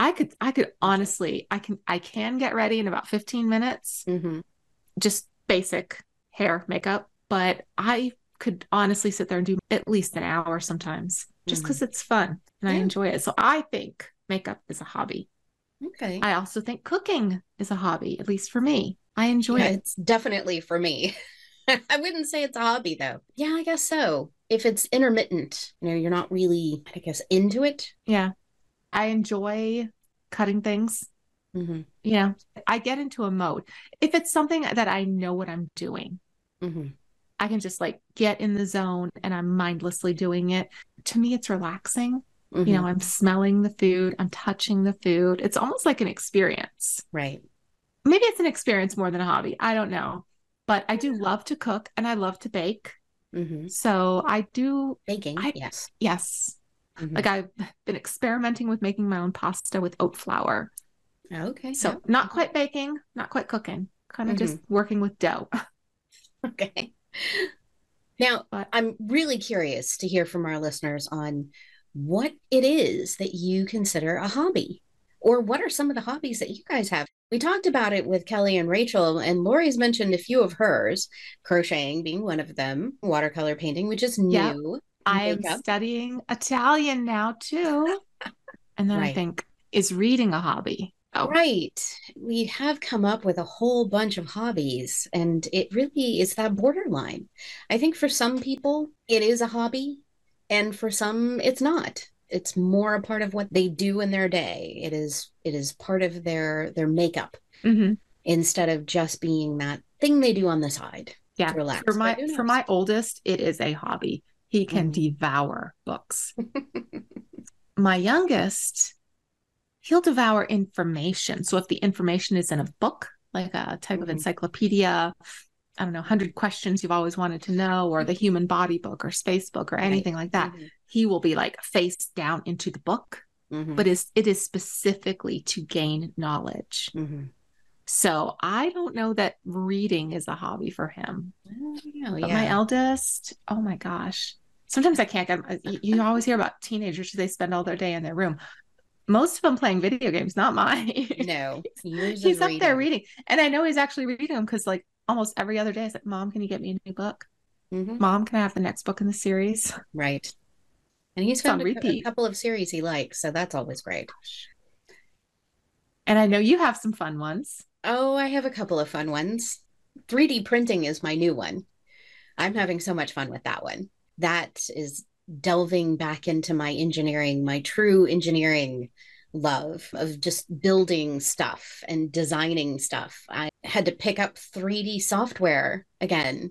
I could I could honestly, I can I can get ready in about 15 minutes, Mm-hmm. just basic hair makeup, but I could honestly sit there and do at least an hour sometimes just because it's fun and I enjoy it. So I think makeup is a hobby. Okay. I also think cooking is a hobby, at least for me. I enjoy Yeah, it. it's definitely for me. I wouldn't say it's a hobby though. Yeah, I guess so. If it's intermittent, you know, you're not really, I guess, into it. Yeah. I enjoy cutting things. Mm-hmm. You know, I get into a mode. If it's something that I know what I'm doing, Mm-hmm. I can just like get in the zone and I'm mindlessly doing it. To me, it's relaxing. Mm-hmm. You know, I'm smelling the food, I'm touching the food. It's almost like an experience. right. Maybe it's an experience more than a hobby. I don't know. But I do love to cook and I love to bake. Mm-hmm. So I do, Baking, I- yes. yes. Mhm. Like I've been experimenting with making my own pasta with oat flour. Okay. So yeah. not quite baking, not quite cooking, kind of just Mm-hmm. working with dough. Okay. Now, But- I'm really curious to hear from our listeners on what it is that you consider a hobby, or what are some of the hobbies that you guys have. We talked about it with Kelly and Rachel, and Lori's mentioned a few of hers, crocheting being one of them, watercolor painting, which is new. I am studying Italian now too. And then I think, is reading a hobby? Oh, Right. We have come up with a whole bunch of hobbies, and it really is that borderline. I think for some people, it is a hobby, and for some, it's not. It's more a part of what they do in their day. It is it is part of their their makeup mhm. instead of just being that thing they do on the side. yeah. relax, For my for my oldest, it is a hobby. He can Mhm. devour books. my youngest, he'll devour information. So if the information is in a book, like a type of Mhm. encyclopedia, I don't know, 100 questions you've always wanted to know, or the human body book or space book or anything like that, Mhm. he will be like face down into the book, Mhm. but is it is specifically to gain knowledge. So I don't know that reading is a hobby for him. Oh, yeah, my eldest, oh my gosh. Sometimes I can't get you, always hear about teenagers they spend all their day in their room. Most of them playing video games, not mine. no, he's is up there reading. And I know he's actually reading them because like almost every other day, I like, Mom, can you get me a new book? Mhm. Mom, can I have the next book in the series? Right. And he's found a, a couple of series he likes, so that's always great. And I know you have some fun ones. Oh, I have a couple of fun ones. 3D printing is my new one. I'm having so much fun with that one. That is delving back into my engineering, my true engineering love of just building stuff and designing stuff. I had to pick up 3D software again,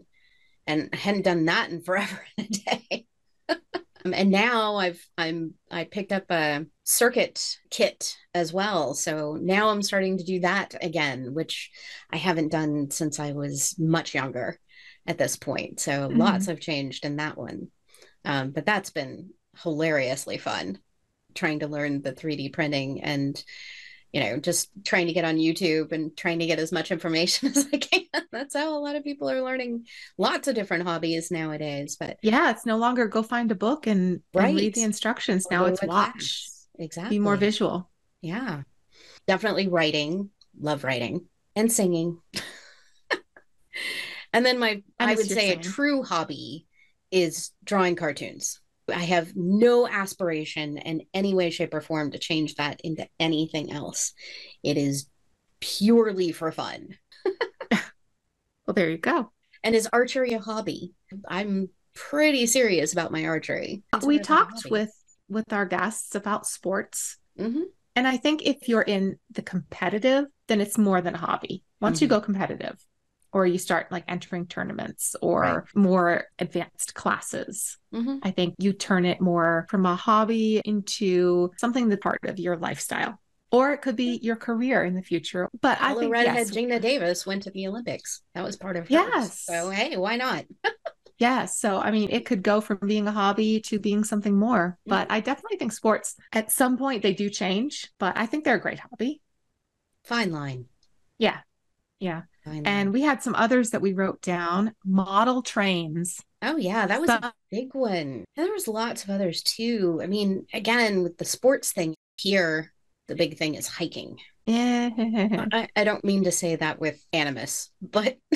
and I hadn't done that in forever and a day. Um, and now I've I'm I picked up a circuit kit as well. So now I'm starting to do that again, which I haven't done since I was much younger at this point. So Mhm. lots have changed in that one. Um, but that's been hilariously fun trying to learn the 3D printing and you know just trying to get on YouTube and trying to get as much information as I can. That's how a lot of people are learning lots of different hobbies nowadays. But Yeah, it's no longer go find a book and, and read the instructions. or Now it's watch. Exactly. be more visual. Yeah. Definitely writing. Love writing and singing. and then my I I, would say a true hobby is drawing cartoons. I have no aspiration in any way, shape, or form to change that into anything else. It is purely for fun. Well, there you go. And is archery a hobby? I'm pretty serious about my archery. we talked with with our guests about sports hmm and i think if you're in the competitive then it's more than a hobby once you Mhm. go competitive or you start like entering tournaments or Right. more advanced classes hmm i think you turn it more from a hobby into something that's part of your lifestyle or it could be your career in the future but i Although think redhead yes, Geena Davis went to the Olympics. That was part of hers. Yes. So hey, why not? Yes. So, I mean, it could go from being a hobby to being something more. But I definitely think sports at some point they do change, but I think they're a great hobby. Fine line. Yeah. Yeah. And we had some others that we wrote down model trains. oh yeah, that was So- a big one. And there was lots of others too. I mean, again, with the sports thing here, the big thing is hiking. Yeah. I, I don't mean to say that with animus, but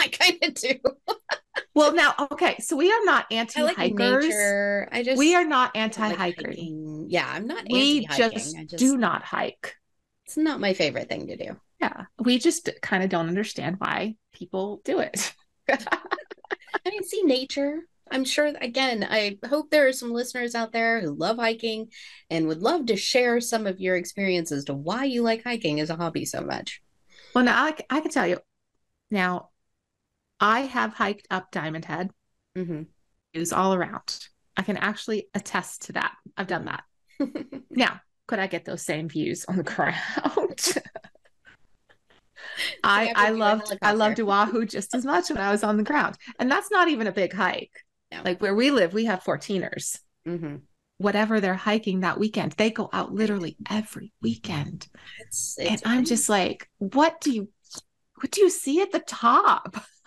I kind of do. well, now, okay. So we are not anti I like hikers. I just We are not anti like hiker. hiking. Yeah, I'm not We just, just do not hike. it's not my favorite thing to do. Yeah. We just kind of don't understand why people do it. I mean, see nature. I'm sure, again, I hope there are some listeners out there who love hiking and would love to share some of your experiences to why you like hiking as a hobby so much. Well, now I, I can tell you. Now, I have hiked up Diamond Head, hmm views all around. I can actually attest to that. I've done that. Now, could I get those same views on the ground? I I to do a loved I loved. Oahu just as much when I was on the ground, and that's not even a big hike. No. Like where we live, we have 14ers. hmm Whatever they're hiking that weekend, they go out literally every weekend. It's, and it's I'm pretty- just like, what do you what do you see at the top?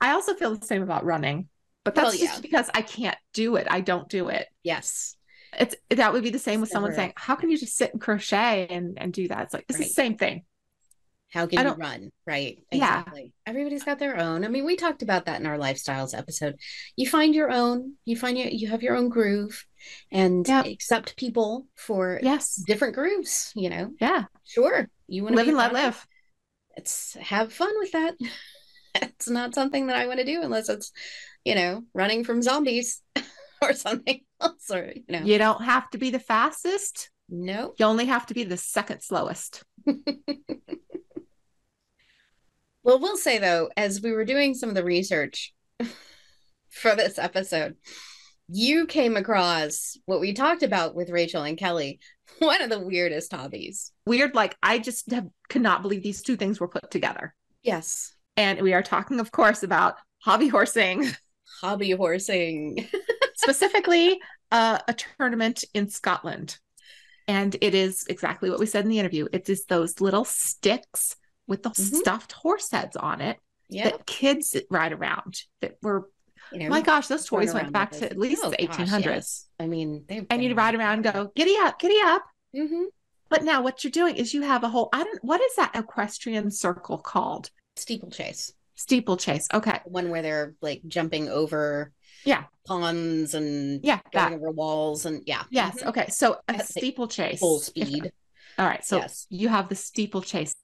I also feel the same about running, but that's Well, just yeah. because I can't do it. I don't do it. yes. It's that would be the same with someone saying, "How can you just sit and crochet and and do that?" It's like it's the same thing. How can you run? Right. Yeah. Exactly. Everybody's got their own. I mean, we talked about that in our lifestyles episode. You find your own, you find your, you have your own groove and Yep. accept people for Yes. different grooves, you know. Yeah. Sure. You want to Live and let live. It's have fun with that. it's not something that I want to do unless it's, you know, running from zombies or something else or, you know. You don't have to be the fastest. No. You only have to be the second slowest. Well, we'll say though, as we were doing some of the research for this episode, you came across what we talked about with Rachel and Kelly One of the weirdest hobbies. Weird, like I just have, could not believe these two things were put together. Yes. And we are talking, of course, about hobby horsing, Hobby horsing. Specifically uh, a tournament in Scotland. And it is exactly what we said in the interview. It is those little sticks with the Mhm. stuffed horse heads on it Yeah. that kids ride around. That were, You know, my gosh, those toys went back to at least Oh, the gosh, 1800s. yes. I mean, they And you'd ride around and go, giddy up, giddy up. hmm But now what you're doing is you have a whole, I don't, what is that equestrian circle called? Steeplechase. Steeplechase. Okay. The one where they're like jumping over Yeah. ponds and Yeah. going over walls and yeah. Yes. Mhm. Okay. So a steeplechase. Full if- speed. all right. So Yes. you have the steeplechase.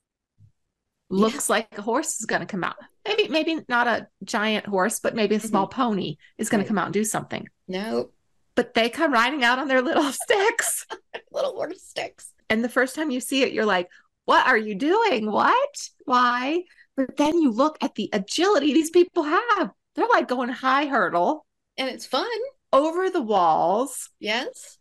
Looks like a horse is going to come out. Maybe, maybe not a giant horse, but maybe a small pony is going Right. to come out and do something. No But they come riding out on their little sticks. little horse sticks. And the first time you see it, you're like, what are you doing? What? Why? But then you look at the agility these people have. They're like going high hurdle And it's fun. over the walls Yes.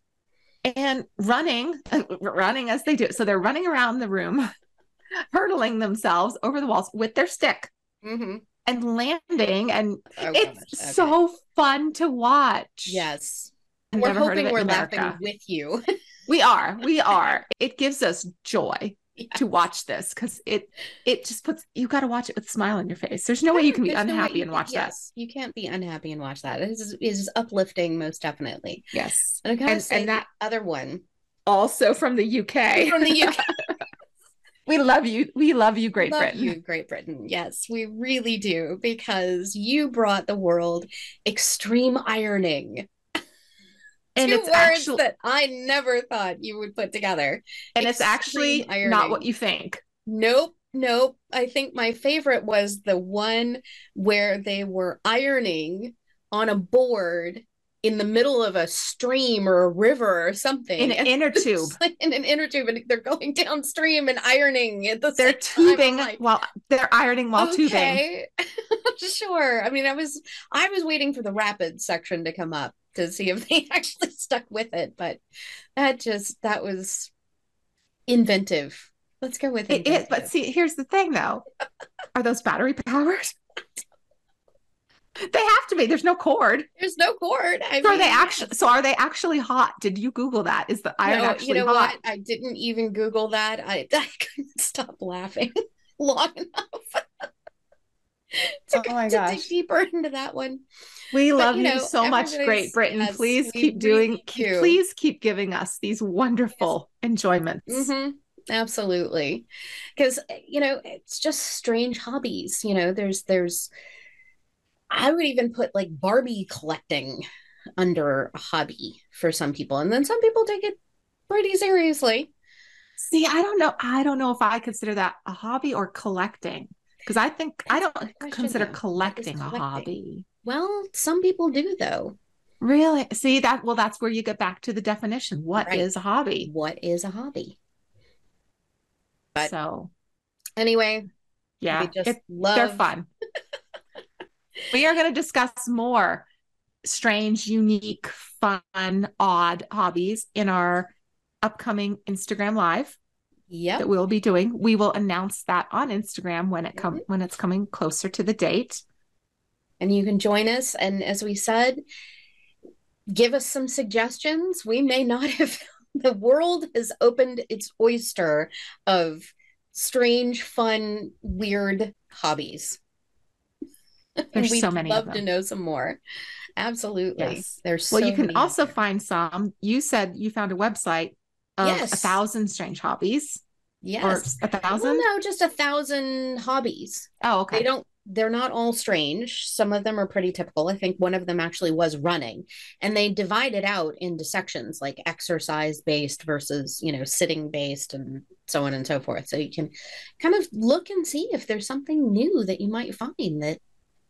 and running, running as they do. So they're running around the room, hurdling themselves over the walls with their stick Mm-hmm. and landing. And Oh, it's okay. so fun to watch. Yes. I've we're never heard of hoping we're in laughing with you. We are. We are. It gives us joy. Yes. to watch this because it it just puts you got to watch it with a smile on your face. There's no way you can be There's no unhappy you and can- watch that. You can't be unhappy and watch that. It is, it is uplifting, most definitely. Yes, And And- and that- other one also from the UK. from the UK. we love you. We love you, Great Love Britain. you, Great Britain. Yes, we really do because you brought the world extreme ironing. And Two it's words actually that I never thought you would put together. and it's actually extreme not what you think. Nope, nope. I think my favorite was the one where they were ironing on a board in the middle of a stream or a river or something. In an inner tube. like in an inner tube, and they're going downstream and ironing at the They're. Tubing like, while they're ironing while tubing. sure. I mean, I was I was waiting for the rapid section to come up to see if they actually stuck with it, but that just that was inventive. Let's go with it. It is, but see, here's the thing though. Are those battery powered? they have to be. There's no cord. There's no cord. I So are they actually so are they actually hot? Did you Google that? Is the iron no, actually you know hot? what? I didn't even Google that. I, I couldn't stop laughing long enough. To, Oh my to gosh. dig deeper into that one. We But, love you you, know, so much, Great Britain. yes, please keep doing. keep- please keep giving us these wonderful enjoyments. hmm absolutely because you know it's just strange hobbies you know there's there's i would even put like barbie collecting under a hobby for some people and then some people take it pretty seriously See, I don't know. I don't know if I consider that a hobby or collecting because I think I don't consider though. Is collecting a hobby. well some people do though Really? See that? Well, that's where you get back to the definition. What is Right. a hobby? what is a hobby But- so anyway yeah, just it- love they're fun. we are going to discuss more strange, unique, fun, odd hobbies in our upcoming Instagram live yep that we'll be doing. We will announce that on Instagram when it come Mhm. when it's coming closer to the date. and you can join us. And as we said, give us some suggestions. We may not have, the world has opened its oyster of strange, fun, weird hobbies. There's we'd so many of love to know some more. Absolutely. Yes. There's Well, so you can also find some. You said you found a website of Yes. a thousand strange hobbies yes. or a Well, thousand. no, just a thousand hobbies. Oh, okay. They don't they're not all strange. Some of them are pretty typical. I think one of them actually was running. And they divide it out into sections like exercise based versus, you know, sitting based and so on and so forth. So you can kind of look and see if there's something new that you might find that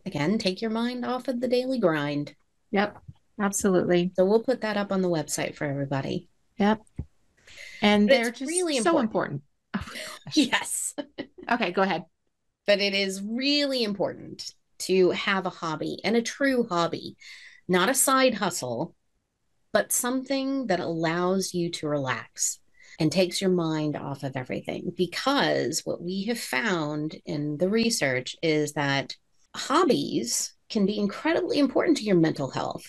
again take your mind off of the daily grind. Yep. Absolutely. So we'll put that up on the website for everybody. Yep. And But they're just really so important. important. Oh. Yes. Okay, go ahead. but it is really important to have a hobby and a true hobby, not a side hustle, but something that allows you to relax and takes your mind off of everything. Because what we have found in the research is that hobbies can be incredibly important to your mental health.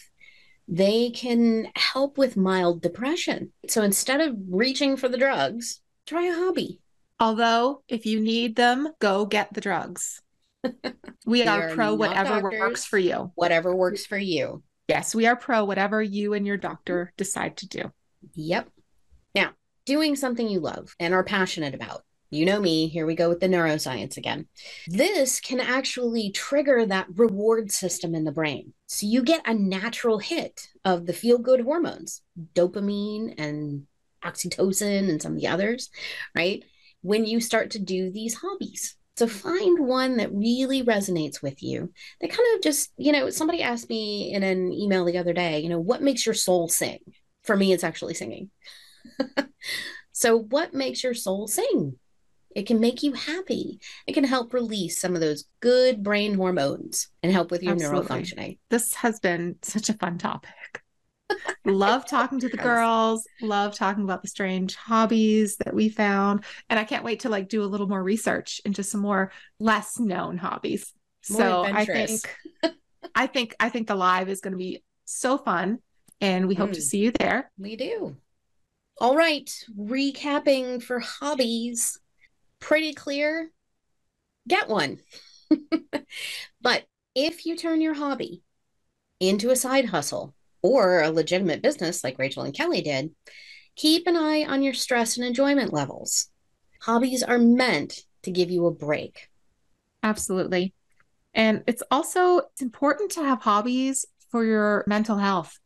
They can help with mild depression. So instead of reaching for the drugs, try a hobby. Although, if you need them, go get the drugs. We, We are, are pro whatever doctors. works for you. Whatever works for you. Yes, we are pro whatever you and your doctor decide to do. Yep. Now, doing something you love and are passionate about. You know me, here we go with the neuroscience again. This can actually trigger that reward system in the brain. So you get a natural hit of the feel good hormones, dopamine and oxytocin and some of the others, right? When you start to do these hobbies. So find one that really resonates with you. That kind of just, you know, somebody asked me in an email the other day, you know, what makes your soul sing? For me, it's actually singing. so, what makes your soul sing? It can make you happy. It can help release some of those good brain hormones and help with your neural functioning. This has been such a fun topic. love talking to the girls, love talking about the strange hobbies that we found. And I can't wait to like do a little more research into some more less known hobbies. More so I think I think I think the live is going to be so fun and we hope to Mm. see you there. We do. All right. Recapping for hobbies. Pretty clear. Get one. but if you turn your hobby into a side hustle or a legitimate business like Rachel and Kelly did, keep an eye on your stress and enjoyment levels. Hobbies are meant to give you a break. Absolutely. And it's also it's important to have hobbies for your mental health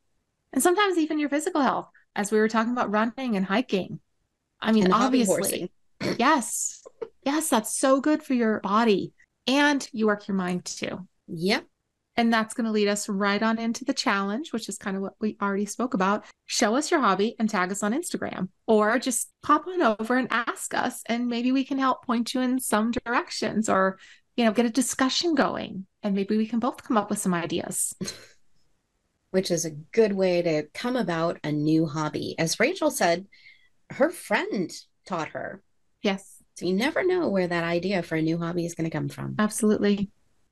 and sometimes even your physical health, as we were talking about running and hiking. I mean, And obviously, yes, yes, that's so good for your body and you work your mind too. Yep. And that's going to lead us right on into the challenge, which is kind of what we already spoke about. Show us your hobby and tag us on Instagram, or just pop on over and ask us, and maybe we can help point you in some directions or, you know, get a discussion going. And maybe we can both come up with some ideas. which is a good way to come about a new hobby. As Rachel said, her friend taught her. Yes, So you never know where that idea for a new hobby is going to come from. absolutely.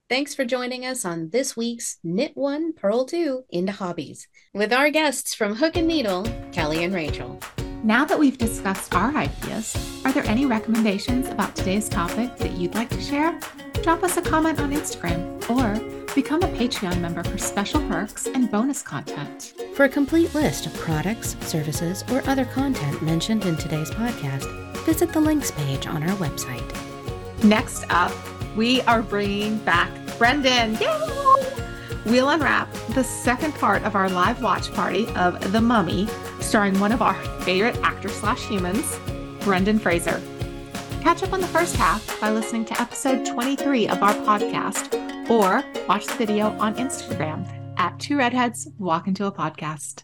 Thanks for joining us on this week's Knit One, Purl Two into Hobbies with our guests from Hook and Needle, Kelly and Rachel. Now that we've discussed our ideas, are there any recommendations about today's topic that you'd like to share? Drop us a comment on Instagram or become a Patreon member for special perks and bonus content. For a complete list of products, services, or other content mentioned in today's podcast, visit the links page on our website. Next up, we are bringing back Brendan. Yay! We'll unwrap the second part of our live watch party of The Mummy, starring one of our favorite actor slash humans, Brendan Fraser. Catch up on the first half by listening to episode 23 of our podcast or watch the video on Instagram at Two Redheads Walk Into a Podcast.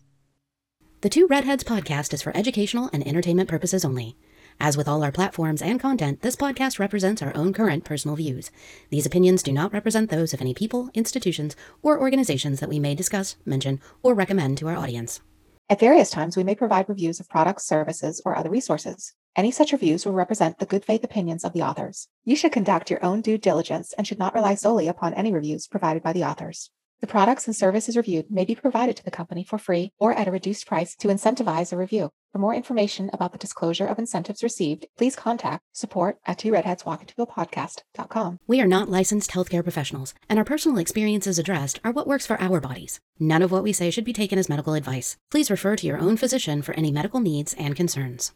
The Two Redheads podcast is for educational and entertainment purposes only. As with all our platforms and content, this podcast represents our own current personal views. These opinions do not represent those of any people, institutions, or organizations that we may discuss, mention, or recommend to our audience. At various times, we may provide reviews of products, services, or other resources. Any such reviews will represent the good faith opinions of the authors. You should conduct your own due diligence and should not rely solely upon any reviews provided by the authors. The products and services reviewed may be provided to the company for free or at a reduced price to incentivize a review. For more information about the disclosure of incentives received, please contact support at two redheadswalkintopodcast.com. We are not licensed healthcare professionals, and our personal experiences addressed are what works for our bodies. None of what we say should be taken as medical advice. Please refer to your own physician for any medical needs and concerns.